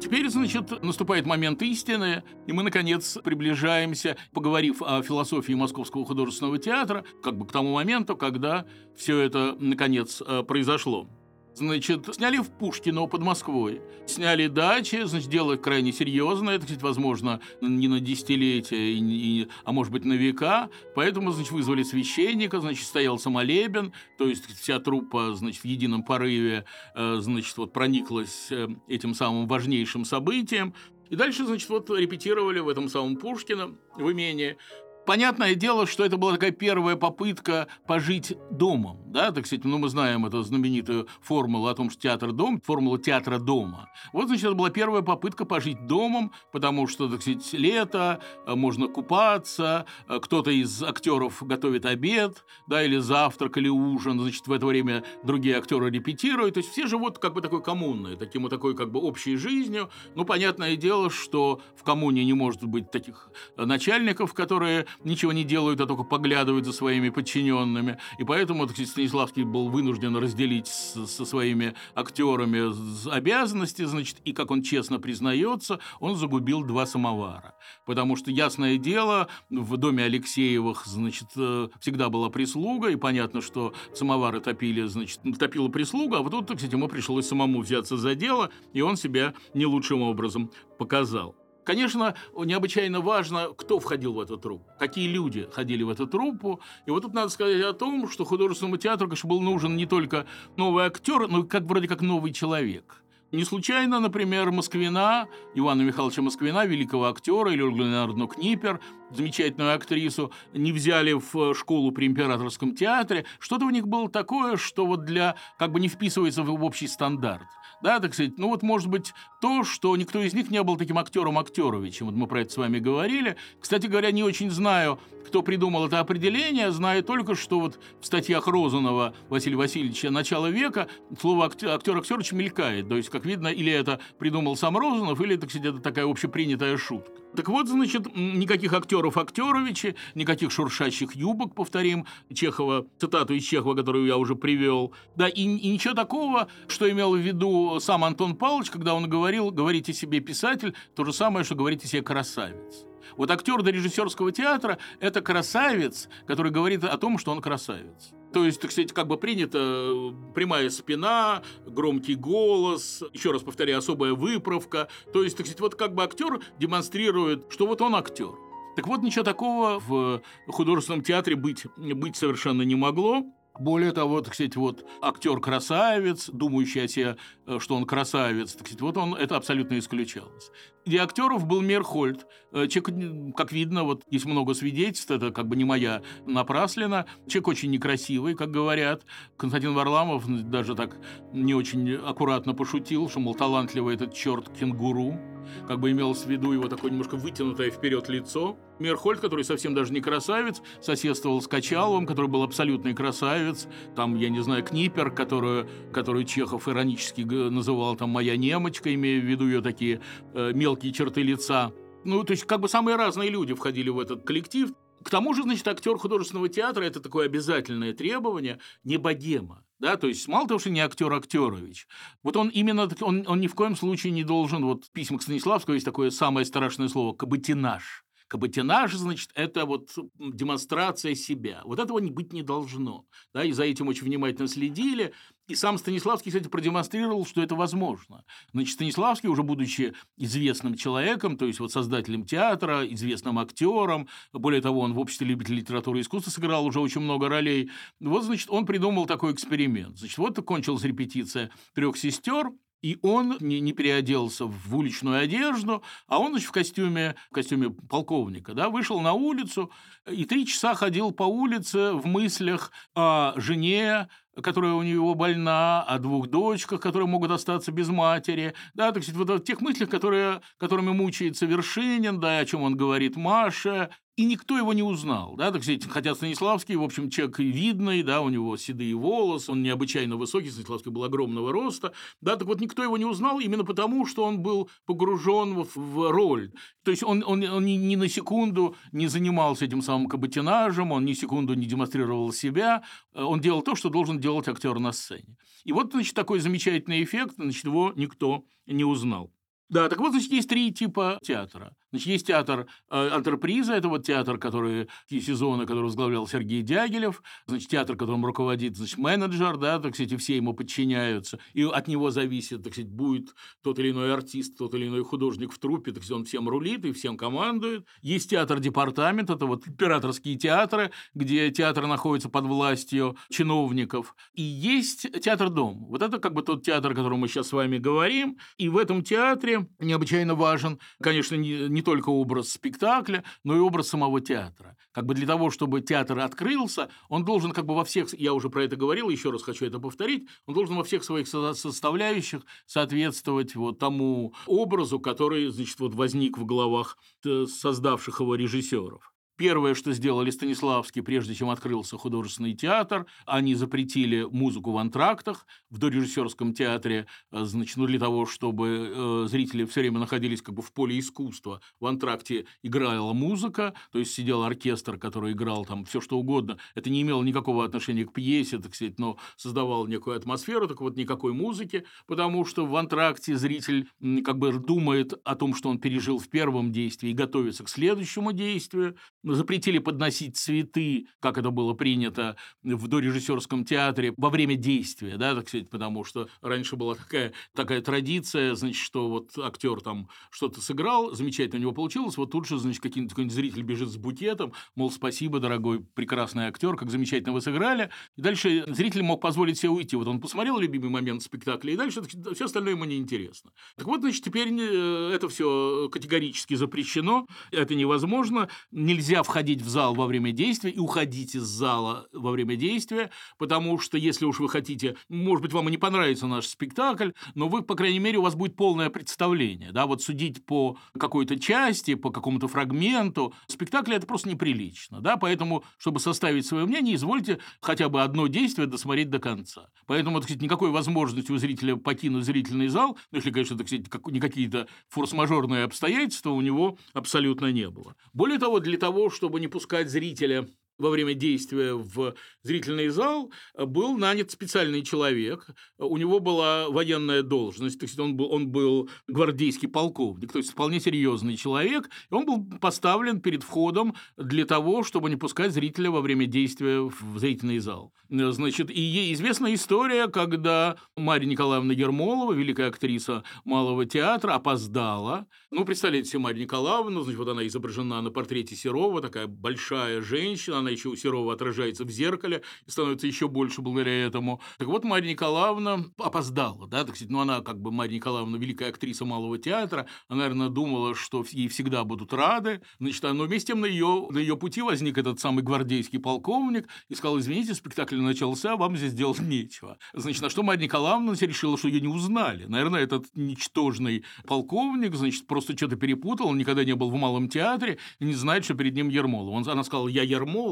Теперь, значит, наступает момент истины, и мы, наконец, приближаемся, поговорив о философии Московского художественного театра, как бы к тому моменту, когда все это, наконец, э, произошло. Значит, сняли в Пушкино под Москвой. Сняли дачи, значит, дело крайне серьезное, это, возможно, не на десятилетия, и, и, а может быть, на века. Поэтому, значит, вызвали священника, значит, стоял самолебен, то есть вся труппа, значит, в едином порыве, э, значит, вот прониклась э, этим самым важнейшим событием. И дальше, значит, вот репетировали в этом самом Пушкино, в имении. Понятное дело, что это была такая первая попытка пожить домом, да, так сказать, ну, мы знаем эту знаменитую формулу о том, что театр – дом, формула театра дома. Вот, значит, это была первая попытка пожить домом, потому что, так сказать, лето, э, можно купаться, э, кто-то из актеров готовит обед, да, или завтрак, или ужин, значит, в это время другие актеры репетируют, то есть все живут как бы такой коммунной, таким вот такой как бы общей жизнью. Ну, понятное дело, что в коммуне не может быть таких э, начальников, которые ничего не делают, а только поглядывают за своими подчиненными. И поэтому так Станиславский был вынужден разделить с, со своими актерами обязанности, значит, и, как он честно признается, он загубил два самовара. Потому что, ясное дело, в доме Алексеевых, значит, э, всегда была прислуга, и понятно, что самовары топили, значит, топила прислуга, а вот тут, кстати, ему пришлось самому взяться за дело, и он себя не лучшим образом показал. Конечно, необычайно важно, кто входил в эту труппу, какие люди ходили в эту труппу. И вот тут надо сказать о том, что художественному театру, конечно, был нужен не только новый актер, но и как вроде как новый человек. Не случайно, например, Москвина, Ивана Михайловича Москвина, великого актера, или Ольгу Леонардовну Книпер, замечательную актрису, не взяли в школу при императорском театре. Что-то у них было такое, что вот для, как бы не вписывается в общий стандарт да, так сказать, ну вот, может быть, то, что никто из них не был таким актером Актеровичем, вот мы про это с вами говорили. Кстати говоря, не очень знаю, кто придумал это определение, знаю только, что вот в статьях Розанова Василия Васильевича «Начало века» слово «актер» Актерович мелькает, то есть, как видно, или это придумал сам Розанов, или, так сказать, это такая общепринятая шутка. Так вот, значит, никаких актеров Актеровича, никаких шуршащих юбок, повторим, Чехова, цитату из Чехова, которую я уже привел. Да, и, и ничего такого, что имел в виду сам Антон Павлович, когда он говорил, говорите себе писатель, то же самое, что говорите себе красавец. Вот актер до режиссерского театра – это красавец, который говорит о том, что он красавец. То есть, так сказать, как бы принято э, прямая спина, громкий голос, еще раз повторяю, особая выправка. То есть, так сказать, вот как бы актер демонстрирует, что вот он актер. Так вот, ничего такого в художественном театре быть, быть совершенно не могло. Более того, так сказать, вот актер-красавец, думающий о себе, э, что он красавец, так сказать, вот он это абсолютно исключалось. И актеров был Мерхольд. Э, человек, как видно, вот есть много свидетельств, это как бы не моя напраслина. Человек очень некрасивый, как говорят. Константин Варламов даже так не очень аккуратно пошутил, что, мол, талантливый этот черт кенгуру как бы имелось в виду его такое немножко вытянутое вперед лицо. Мерхольд, который совсем даже не красавец, соседствовал с Качаловым, который был абсолютный красавец. Там, я не знаю, Книпер, которую, которую Чехов иронически называл там «моя немочка», имея в виду ее такие э, мелкие черты лица. Ну, то есть как бы самые разные люди входили в этот коллектив. К тому же, значит, актер художественного театра – это такое обязательное требование, не богема. Да, то есть мало того, что не актер Актерович, вот он именно, он, он ни в коем случае не должен, вот письма к Станиславскому есть такое самое страшное слово – кабатинаж. Кабатинаж, значит, это вот демонстрация себя. Вот этого быть не должно. Да, и за этим очень внимательно следили. И сам Станиславский, кстати, продемонстрировал, что это возможно. Значит, Станиславский, уже будучи известным человеком, то есть вот создателем театра, известным актером, более того, он в обществе любителей литературы и искусства сыграл уже очень много ролей, вот, значит, он придумал такой эксперимент. Значит, вот кончилась репетиция трех сестер, и он не, не переоделся в уличную одежду, а он значит, в костюме, в костюме полковника, да, вышел на улицу и три часа ходил по улице в мыслях о жене, которая у него больна, о двух дочках, которые могут остаться без матери, да, так сказать, вот о тех мыслях, которые, которыми мучается Вершинин, да, о чем он говорит Маше, и никто его не узнал, да, так сказать, хотя Станиславский, в общем, человек видный, да, у него седые волосы, он необычайно высокий, Станиславский был огромного роста, да, так вот никто его не узнал именно потому, что он был погружен в, в роль, то есть он, он, он ни, ни на секунду не занимался этим самым каботинажем, он ни секунду не демонстрировал себя, он делал то, что должен делать актер на сцене. И вот, значит, такой замечательный эффект, значит, его никто не узнал. Да, так вот, значит, есть три типа театра. Значит, есть театр э, антреприза, это вот театр, который и сезоны, который возглавлял Сергей Дягилев, значит, театр, которым руководит, значит, менеджер, да, так сказать, и все ему подчиняются, и от него зависит, так сказать, будет тот или иной артист, тот или иной художник в труппе, так сказать, он всем рулит и всем командует. Есть театр-департамент, это вот императорские театры, где театр находится под властью чиновников, и есть театр-дом. Вот это как бы тот театр, о котором мы сейчас с вами говорим, и в этом театре необычайно важен, конечно, не, не только образ спектакля, но и образ самого театра. Как бы для того, чтобы театр открылся, он должен как бы во всех, я уже про это говорил, еще раз хочу это повторить, он должен во всех своих составляющих соответствовать вот тому образу, который, значит, вот возник в головах э, создавших его режиссеров. Первое, что сделали Станиславский, прежде чем открылся художественный театр, они запретили музыку в антрактах в дорежиссерском театре, э, значит, ну, для того, чтобы э, зрители все время находились как бы в поле искусства. В антракте играла музыка, то есть сидел оркестр, который играл там все что угодно. Это не имело никакого отношения к пьесе, так сказать, но создавало некую атмосферу, так вот никакой музыки, потому что в антракте зритель как бы думает о том, что он пережил в первом действии и готовится к следующему действию запретили подносить цветы, как это было принято в дорежиссерском театре во время действия, да, так сказать, потому что раньше была такая, такая традиция, значит, что вот актер там что-то сыграл, замечательно у него получилось, вот тут же, значит, какой-нибудь, какой зритель бежит с букетом, мол, спасибо, дорогой, прекрасный актер, как замечательно вы сыграли. И дальше зритель мог позволить себе уйти. Вот он посмотрел любимый момент спектакля, и дальше все остальное ему неинтересно. Так вот, значит, теперь э, это все категорически запрещено, это невозможно, нельзя нельзя входить в зал во время действия и уходить из зала во время действия, потому что если уж вы хотите, может быть, вам и не понравится наш спектакль, но вы, по крайней мере, у вас будет полное представление. Да? Вот судить по какой-то части, по какому-то фрагменту спектакля это просто неприлично. Да? Поэтому, чтобы составить свое мнение, извольте хотя бы одно действие досмотреть до конца. Поэтому, так сказать, никакой возможности у зрителя покинуть зрительный зал, ну, если, конечно, так сказать, не какие-то форс-мажорные обстоятельства у него абсолютно не было. Более того, для того, чтобы не пускать зрителя во время действия в зрительный зал был нанят специальный человек. У него была военная должность, то есть он был, он был гвардейский полковник, то есть вполне серьезный человек. И он был поставлен перед входом для того, чтобы не пускать зрителя во время действия в зрительный зал. Значит, и ей известна история, когда Марья Николаевна Ермолова, великая актриса Малого театра, опоздала. Ну, представляете себе Марью Николаевну, значит, вот она изображена на портрете Серова, такая большая женщина, она еще у Серова отражается в зеркале и становится еще больше благодаря этому. Так вот, Марья Николаевна опоздала, да, так сказать, ну, она как бы, Марья Николаевна, великая актриса Малого театра, она, наверное, думала, что ей всегда будут рады, значит, но вместе с тем на ее, на ее пути возник этот самый гвардейский полковник и сказал, извините, спектакль начался, вам здесь делать нечего. Значит, на что Марья Николаевна решила, что ее не узнали. Наверное, этот ничтожный полковник, значит, просто что-то перепутал, он никогда не был в Малом театре и не знает, что перед ним Ермолов. Он, она сказала, я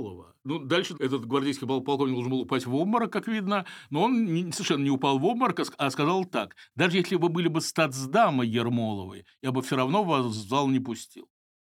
Ермолова. Ну, дальше этот гвардейский полковник должен был упасть в обморок, как видно, но он совершенно не упал в обморок, а, а сказал так, даже если вы были бы статсдамой Ермоловой, я бы все равно вас в зал не пустил.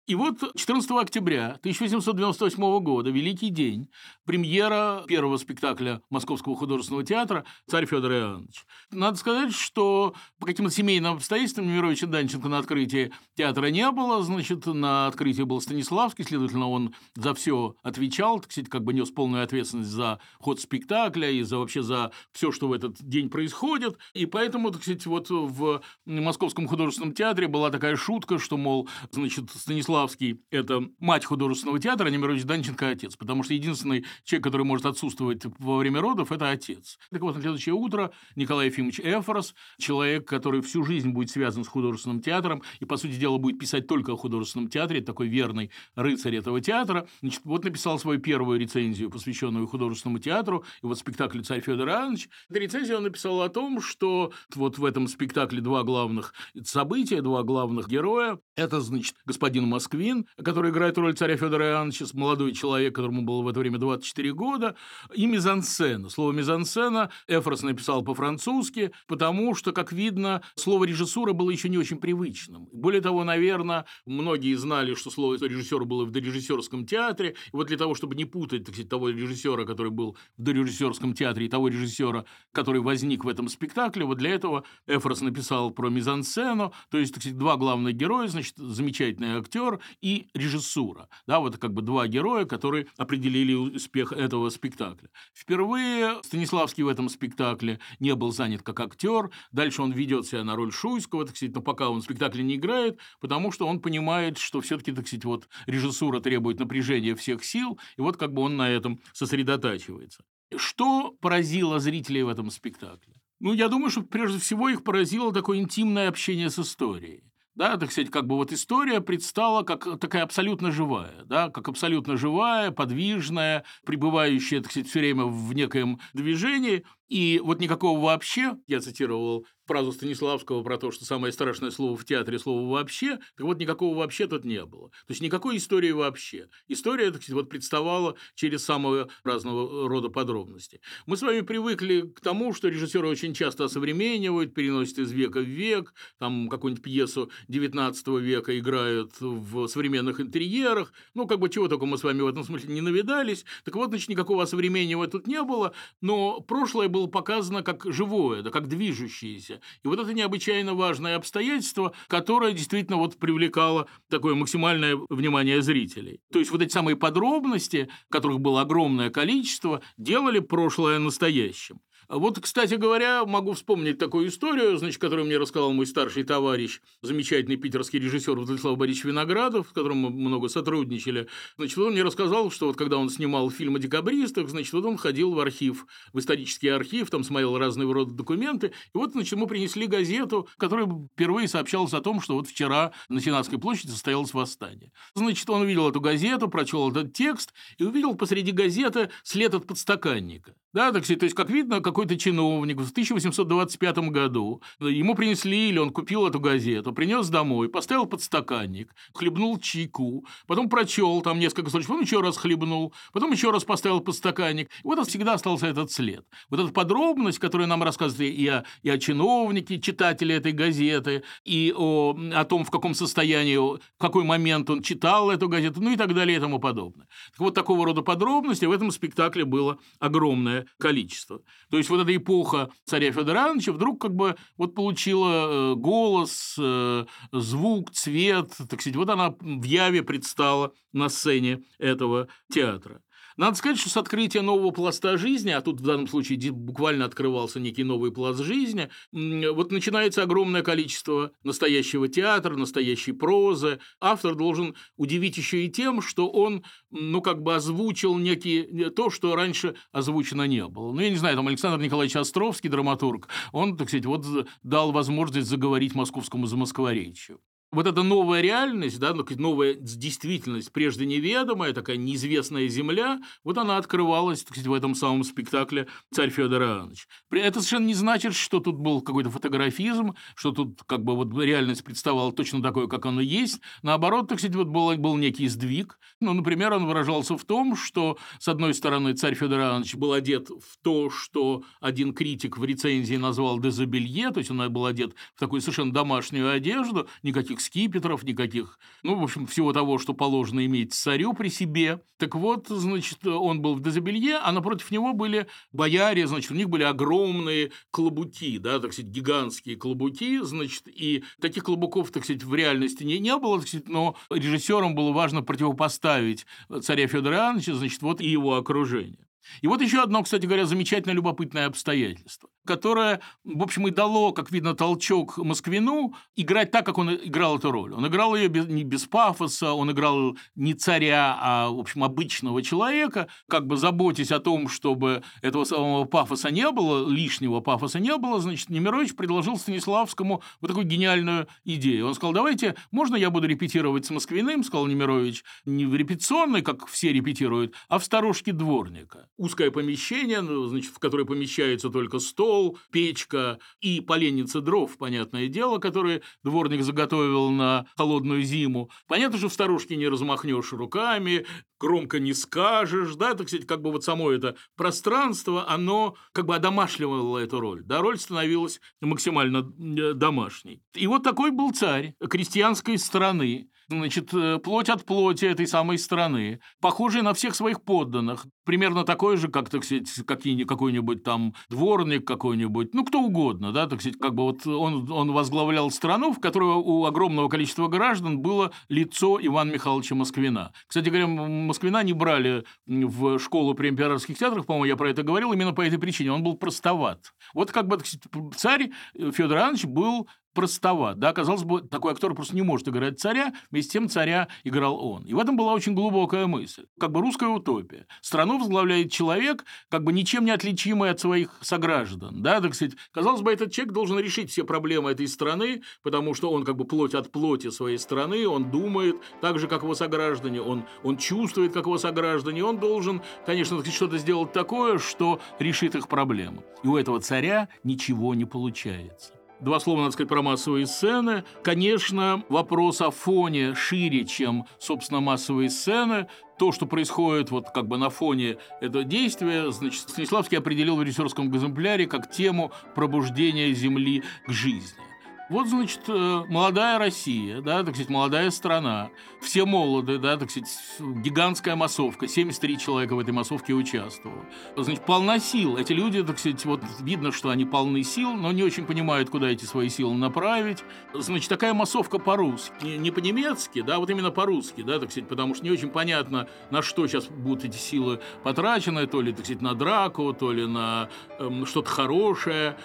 И вот 14 октября 1898 года, Великий день, премьера первого спектакля Московского художественного театра «Царь Федор Иоаннович». Надо сказать, что по каким-то семейным обстоятельствам Немировича Данченко на открытии театра не было, значит, на открытии был Станиславский, следовательно, он за все отвечал, так сказать, как бы нес полную ответственность за ход спектакля и за вообще за все, что в этот день происходит. И поэтому, так сказать, вот в Московском художественном театре была такая шутка, что, мол, значит, Станислав Станиславский – это мать художественного театра, а Немирович Данченко – отец, потому что единственный человек, который может отсутствовать во время родов – это отец. Так вот, на следующее утро Николай Ефимович Эфорос, человек, который всю жизнь будет связан с художественным театром и, по сути дела, будет писать только о художественном театре, такой верный рыцарь этого театра, значит, вот написал свою первую рецензию, посвященную художественному театру, и вот спектакль «Царь Федор Иванович». Эта рецензия он написал о том, что вот в этом спектакле два главных события, два главных героя. Это, значит, господин Москва Москвин, который играет роль царя Федора Иоанновича, молодой человек, которому было в это время 24 года, и мизансцена. Слово мизансцена Эфрос написал по-французски, потому что, как видно, слово режиссура было еще не очень привычным. Более того, наверное, многие знали, что слово режиссер было в дорежиссерском театре, и вот для того, чтобы не путать так сказать, того режиссера, который был в дорежиссерском театре, и того режиссера, который возник в этом спектакле, вот для этого Эфрос написал про мизансцену, то есть, так сказать, два главных героя, значит, замечательный актер, и режиссура. Да, вот как бы два героя, которые определили успех этого спектакля. Впервые Станиславский в этом спектакле не был занят как актер. Дальше он ведет себя на роль Шуйского, так сказать, но пока он в спектакле не играет, потому что он понимает, что все-таки, так сказать, вот режиссура требует напряжения всех сил, и вот как бы он на этом сосредотачивается. Что поразило зрителей в этом спектакле? Ну, я думаю, что прежде всего их поразило такое интимное общение с историей да, так сказать, как бы вот история предстала как такая абсолютно живая, да, как абсолютно живая, подвижная, пребывающая, так сказать, все время в некоем движении, и вот никакого вообще, я цитировал фразу Станиславского про то, что самое страшное слово в театре – слово «вообще», так вот никакого вообще тут не было. То есть никакой истории вообще. История, так сказать, вот представала через самые разного рода подробности. Мы с вами привыкли к тому, что режиссеры очень часто осовременивают, переносят из века в век, там какую-нибудь пьесу XIX века играют в современных интерьерах, ну, как бы чего только мы с вами в этом смысле не навидались. Так вот, значит, никакого осовременивания тут не было, но прошлое было было показано как живое, да, как движущееся. И вот это необычайно важное обстоятельство, которое действительно вот привлекало такое максимальное внимание зрителей. То есть вот эти самые подробности, которых было огромное количество, делали прошлое настоящим. Вот, кстати говоря, могу вспомнить такую историю, значит, которую мне рассказал мой старший товарищ, замечательный питерский режиссер Владислав Борисович Виноградов, с которым мы много сотрудничали. Значит, он мне рассказал, что вот когда он снимал фильм о декабристах, значит, вот он ходил в архив, в исторический архив, там смотрел разные рода документы, и вот, значит, ему принесли газету, которая впервые сообщалась о том, что вот вчера на Сенатской площади состоялось восстание. Значит, он увидел эту газету, прочел этот текст и увидел посреди газеты след от подстаканника. Да, так то есть, как видно, какой-то чиновник в 1825 году, ему принесли, или он купил эту газету, принес домой, поставил подстаканник, хлебнул чайку, потом прочел там несколько строчек, потом еще раз хлебнул, потом еще раз поставил подстаканник. И вот всегда остался этот след. Вот эта подробность, которую нам рассказывали и о, и о чиновнике, читателе этой газеты, и о, о том, в каком состоянии, в какой момент он читал эту газету, ну и так далее и тому подобное. Так вот, такого рода подробности в этом спектакле было огромное количество. То есть вот эта эпоха царя Федора Ивановича вдруг как бы вот получила э, голос, э, звук, цвет, так сказать, вот она в яве предстала на сцене этого театра. Надо сказать, что с открытия нового пласта жизни, а тут в данном случае буквально открывался некий новый пласт жизни, вот начинается огромное количество настоящего театра, настоящей прозы. Автор должен удивить еще и тем, что он, ну, как бы озвучил некие, то, что раньше озвучено не было. Ну, я не знаю, там Александр Николаевич Островский, драматург, он, так сказать, вот дал возможность заговорить московскому замоскворечью вот эта новая реальность, да, ну, новая действительность, прежде неведомая, такая неизвестная земля, вот она открывалась, так сказать, в этом самом спектакле «Царь Федор Иванович». Это совершенно не значит, что тут был какой-то фотографизм, что тут как бы вот реальность представала точно такой, как оно есть. Наоборот, так сказать, вот был, был некий сдвиг. Ну, например, он выражался в том, что, с одной стороны, царь Федор Иванович был одет в то, что один критик в рецензии назвал дезобелье, то есть он был одет в такую совершенно домашнюю одежду, никаких никаких скипетров, никаких, ну, в общем, всего того, что положено иметь царю при себе. Так вот, значит, он был в дезобелье, а напротив него были бояре, значит, у них были огромные клобуки, да, так сказать, гигантские клобуки, значит, и таких клобуков, так сказать, в реальности не, не было, так сказать, но режиссерам было важно противопоставить царя Федора Ивановича, значит, вот и его окружение. И вот еще одно, кстати говоря, замечательно любопытное обстоятельство, которое, в общем, и дало, как видно, толчок Москвину играть так, как он играл эту роль. Он играл ее без, не без пафоса, он играл не царя, а, в общем, обычного человека, как бы заботясь о том, чтобы этого самого пафоса не было, лишнего пафоса не было, значит, Немирович предложил Станиславскому вот такую гениальную идею. Он сказал, давайте, можно я буду репетировать с Москвиным, сказал Немирович, не в репетиционной, как все репетируют, а в сторожке дворника узкое помещение, ну, значит, в которое помещается только стол, печка и поленница дров, понятное дело, которые дворник заготовил на холодную зиму. Понятно, что в старушке не размахнешь руками, громко не скажешь, да, так сказать, как бы вот само это пространство, оно как бы одомашливало эту роль, да, роль становилась максимально э, домашней. И вот такой был царь крестьянской страны, значит, э, плоть от плоти этой самой страны, похожий на всех своих подданных, примерно такой же, как, так сказать, какой-нибудь там дворник какой-нибудь, ну, кто угодно, да, так сказать, как бы вот он, он возглавлял страну, в которой у огромного количества граждан было лицо Ивана Михайловича Москвина. Кстати говоря, Москвина не брали в школу при императорских театрах, по-моему, я про это говорил, именно по этой причине, он был простоват. Вот как бы сказать, царь Федор Иванович был простоват. Да, казалось бы, такой актер просто не может играть царя, вместе с тем царя играл он. И в этом была очень глубокая мысль. Как бы русская утопия. Страну возглавляет человек, как бы ничем не отличимый от своих сограждан. Да, так сказать, казалось бы, этот человек должен решить все проблемы этой страны, потому что он как бы плоть от плоти своей страны, он думает так же, как его сограждане, он, он чувствует, как его сограждане, он должен, конечно, что-то сделать такое, что решит их проблемы. И у этого царя ничего не получается. Два слова, надо сказать, про массовые сцены. Конечно, вопрос о фоне шире, чем, собственно, массовые сцены. То, что происходит вот как бы на фоне этого действия, значит, Станиславский определил в режиссерском экземпляре как тему пробуждения Земли к жизни. Вот, значит, э, молодая Россия, да, так сказать, молодая страна, все молоды, да, так сказать, гигантская массовка, 73 человека в этой массовке участвовало. Значит, полна сил. Эти люди, так сказать, вот видно, что они полны сил, но не очень понимают, куда эти свои силы направить. Значит, такая массовка по-русски, не по-немецки, да, вот именно по-русски, да, так сказать, потому что не очень понятно, на что сейчас будут эти силы потрачены, то ли, так сказать, на драку, то ли на эм, что-то хорошее.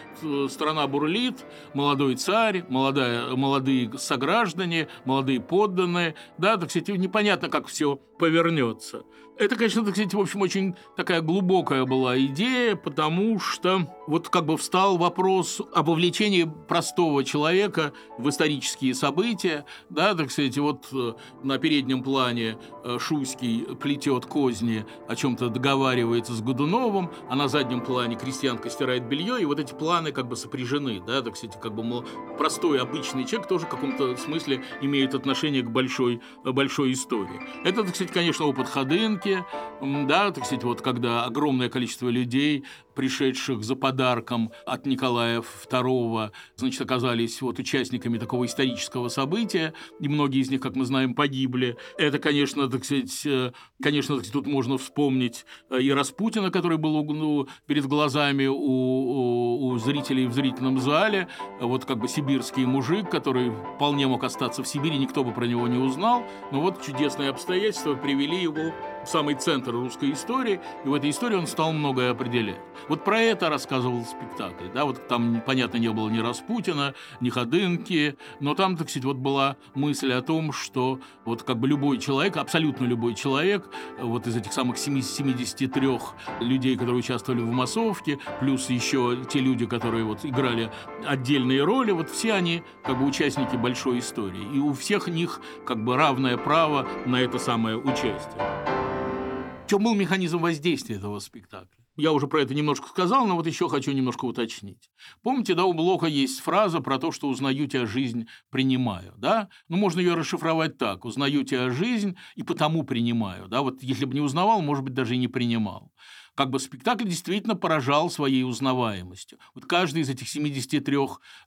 Страна бурлит, молодой царь, царь, молодая, молодые сограждане, молодые подданные, да, так сказать, непонятно, как все повернется. Это, конечно, так сказать, в общем, очень такая глубокая была идея, потому что вот как бы встал вопрос об вовлечении простого человека в исторические события, да, так сказать, вот э, на переднем плане э, Шуйский плетет козни, о чем-то договаривается с Годуновым, а на заднем плане крестьянка стирает белье, и вот эти планы как бы сопряжены, да, так сказать, как бы мол, простой обычный человек тоже в каком-то смысле имеет отношение к большой, большой истории. Это, так сказать, конечно, опыт Ходынки, да, так сказать, вот когда огромное количество людей пришедших за подарком от Николая II, значит, оказались вот участниками такого исторического события, и многие из них, как мы знаем, погибли. Это, конечно, так сказать, э, конечно, так сказать, тут можно вспомнить э, и Распутина, который был ну, перед глазами у, у, у зрителей в зрительном зале, вот как бы сибирский мужик, который вполне мог остаться в Сибири, никто бы про него не узнал, но вот чудесные обстоятельства привели его в самый центр русской истории, и в этой истории он стал многое определять. Вот про это рассказывал спектакль. Да? Вот там, понятно, не было ни Распутина, ни Ходынки, но там, так сказать, вот была мысль о том, что вот как бы любой человек, абсолютно любой человек, вот из этих самых 73 людей, которые участвовали в массовке, плюс еще те люди, которые вот играли отдельные роли, вот все они как бы участники большой истории. И у всех них как бы равное право на это самое участие. В чем был механизм воздействия этого спектакля? Я уже про это немножко сказал, но вот еще хочу немножко уточнить. Помните, да, у Блока есть фраза про то, что узнаю тебя жизнь, принимаю, да? Ну, можно ее расшифровать так. Узнаю тебя жизнь и потому принимаю, да? Вот если бы не узнавал, может быть, даже и не принимал как бы спектакль действительно поражал своей узнаваемостью. Вот каждый из этих 73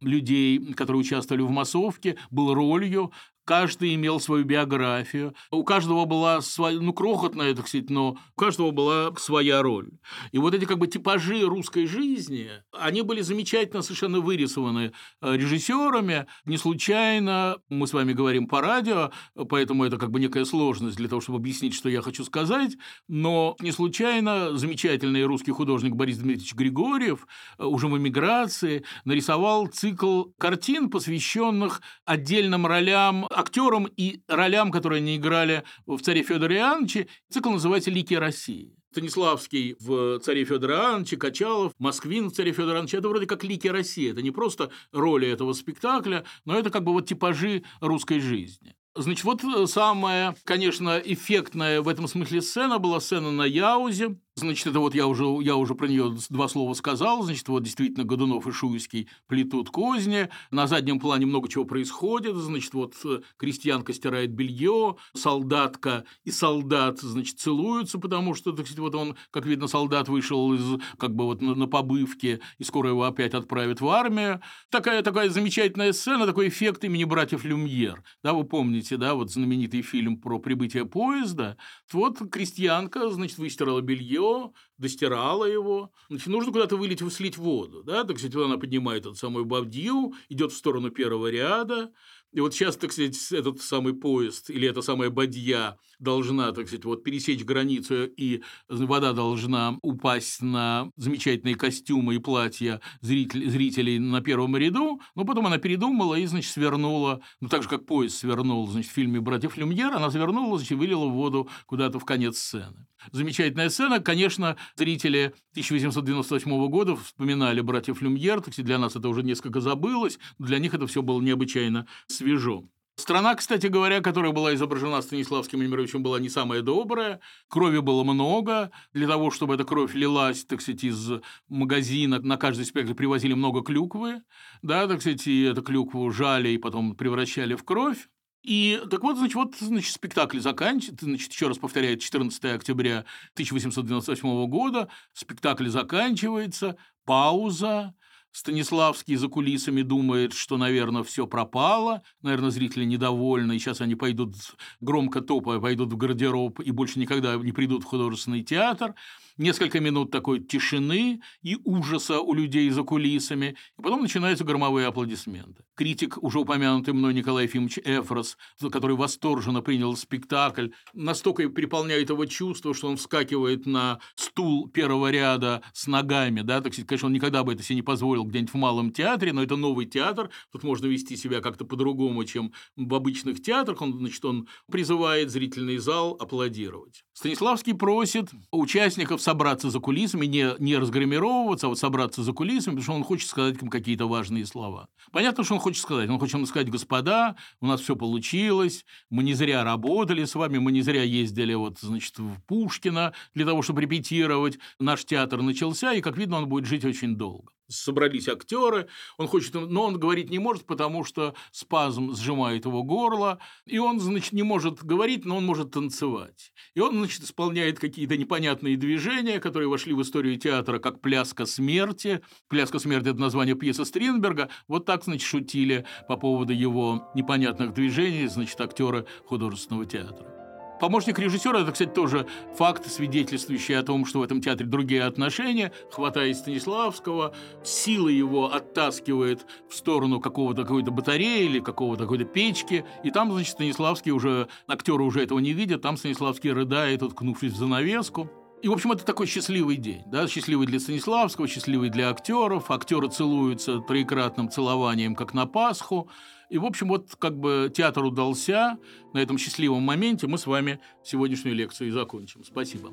людей, которые участвовали в массовке, был ролью, каждый имел свою биографию, у каждого была своя, ну, крохотная, так сказать, но у каждого была своя роль. И вот эти как бы типажи русской жизни, они были замечательно совершенно вырисованы э, режиссерами. Не случайно мы с вами говорим по радио, поэтому это как бы некая сложность для того, чтобы объяснить, что я хочу сказать, но не случайно замечательный русский художник Борис Дмитриевич Григорьев э, уже в эмиграции нарисовал цикл картин, посвященных отдельным ролям актерам и ролям, которые они играли в «Царе Федоре Иоанновиче». Цикл называется «Лики России». Станиславский в «Царе Федоре Иоанновиче», Качалов, Москвин в «Царе Федоре Иоанновиче» – это вроде как лики России. Это не просто роли этого спектакля, но это как бы вот типажи русской жизни. Значит, вот самая, конечно, эффектная в этом смысле сцена была сцена на Яузе, Значит, это вот я уже, я уже про нее два слова сказал. Значит, вот действительно Годунов и Шуйский плетут козни. На заднем плане много чего происходит. Значит, вот э, крестьянка стирает белье, солдатка и солдат, значит, целуются, потому что, так сказать, вот он, как видно, солдат вышел из, как бы вот на, на побывке, и скоро его опять отправят в армию. Такая, такая замечательная сцена, такой эффект имени братьев Люмьер. Да, вы помните, да, вот знаменитый фильм про прибытие поезда. Вот крестьянка, значит, выстирала белье, достирала его. Значит, нужно куда-то вылить, слить воду. Да? Так вот она поднимает эту самую бабдью, идет в сторону первого ряда, и вот сейчас, так сказать, этот самый поезд или эта самая бадья должна, так сказать, вот пересечь границу, и вода должна упасть на замечательные костюмы и платья зрителей, зрителей на первом ряду, но потом она передумала и, значит, свернула, ну, так же, как поезд свернул, значит, в фильме «Братьев Люмьер», она свернула, значит, вылила воду куда-то в конец сцены. Замечательная сцена. Конечно, зрители 1898 года вспоминали «Братьев Люмьер», так сказать, для нас это уже несколько забылось, для них это все было необычайно. Страна, кстати говоря, которая была изображена Станиславским Немировичем, была не самая добрая. Крови было много. Для того, чтобы эта кровь лилась, так сказать, из магазина, на каждый спектакль привозили много клюквы. Да, так сказать, и эту клюкву жали и потом превращали в кровь. И так вот, значит, вот, значит, спектакль заканчивается, значит, еще раз повторяю, 14 октября 1898 года, спектакль заканчивается, пауза, Станиславский за кулисами думает, что, наверное, все пропало, наверное, зрители недовольны, и сейчас они пойдут, громко топая, пойдут в гардероб и больше никогда не придут в художественный театр. несколько минут такой тишины и ужаса у людей за кулисами, и потом начинаются громовые аплодисменты. Критик, уже упомянутый мной Николай Ефимович Эфрос, который восторженно принял спектакль, настолько переполняет его чувство, что он вскакивает на стул первого ряда с ногами, да, так сказать, конечно, он никогда бы это себе не позволил где-нибудь в малом театре, но это новый театр, тут можно вести себя как-то по-другому, чем в обычных театрах, он, значит, он призывает зрительный зал аплодировать. Станиславский просит участников собраться за кулисами, не, не разгримировываться, а вот собраться за кулисами, потому что он хочет сказать им какие-то важные слова. Понятно, что он хочет сказать. Он хочет сказать, господа, у нас все получилось, мы не зря работали с вами, мы не зря ездили вот, значит, в Пушкино для того, чтобы репетировать. Наш театр начался, и, как видно, он будет жить очень долго собрались актеры, он хочет, но он говорить не может, потому что спазм сжимает его горло, и он, значит, не может говорить, но он может танцевать. И он, значит, исполняет какие-то непонятные движения, которые вошли в историю театра, как «Пляска смерти». «Пляска смерти» – это название пьесы Стринберга. Вот так, значит, шутили по поводу его непонятных движений, значит, актеры художественного театра. Помощник режиссера – это, кстати, тоже факт, свидетельствующий о том, что в этом театре другие отношения. Хватает Станиславского, сила его оттаскивает в сторону какого-то какой-то батареи или какого-то какой-то печки. И там, значит, Станиславский уже, актеры уже этого не видят, там Станиславский рыдает, уткнувшись в занавеску. И, в общем, это такой счастливый день, да, счастливый для Станиславского, счастливый для актеров. Актеры целуются троекратным целованием, как на Пасху. И, в общем, вот как бы театр удался. На этом счастливом моменте мы с вами сегодняшнюю лекцию и закончим. Спасибо.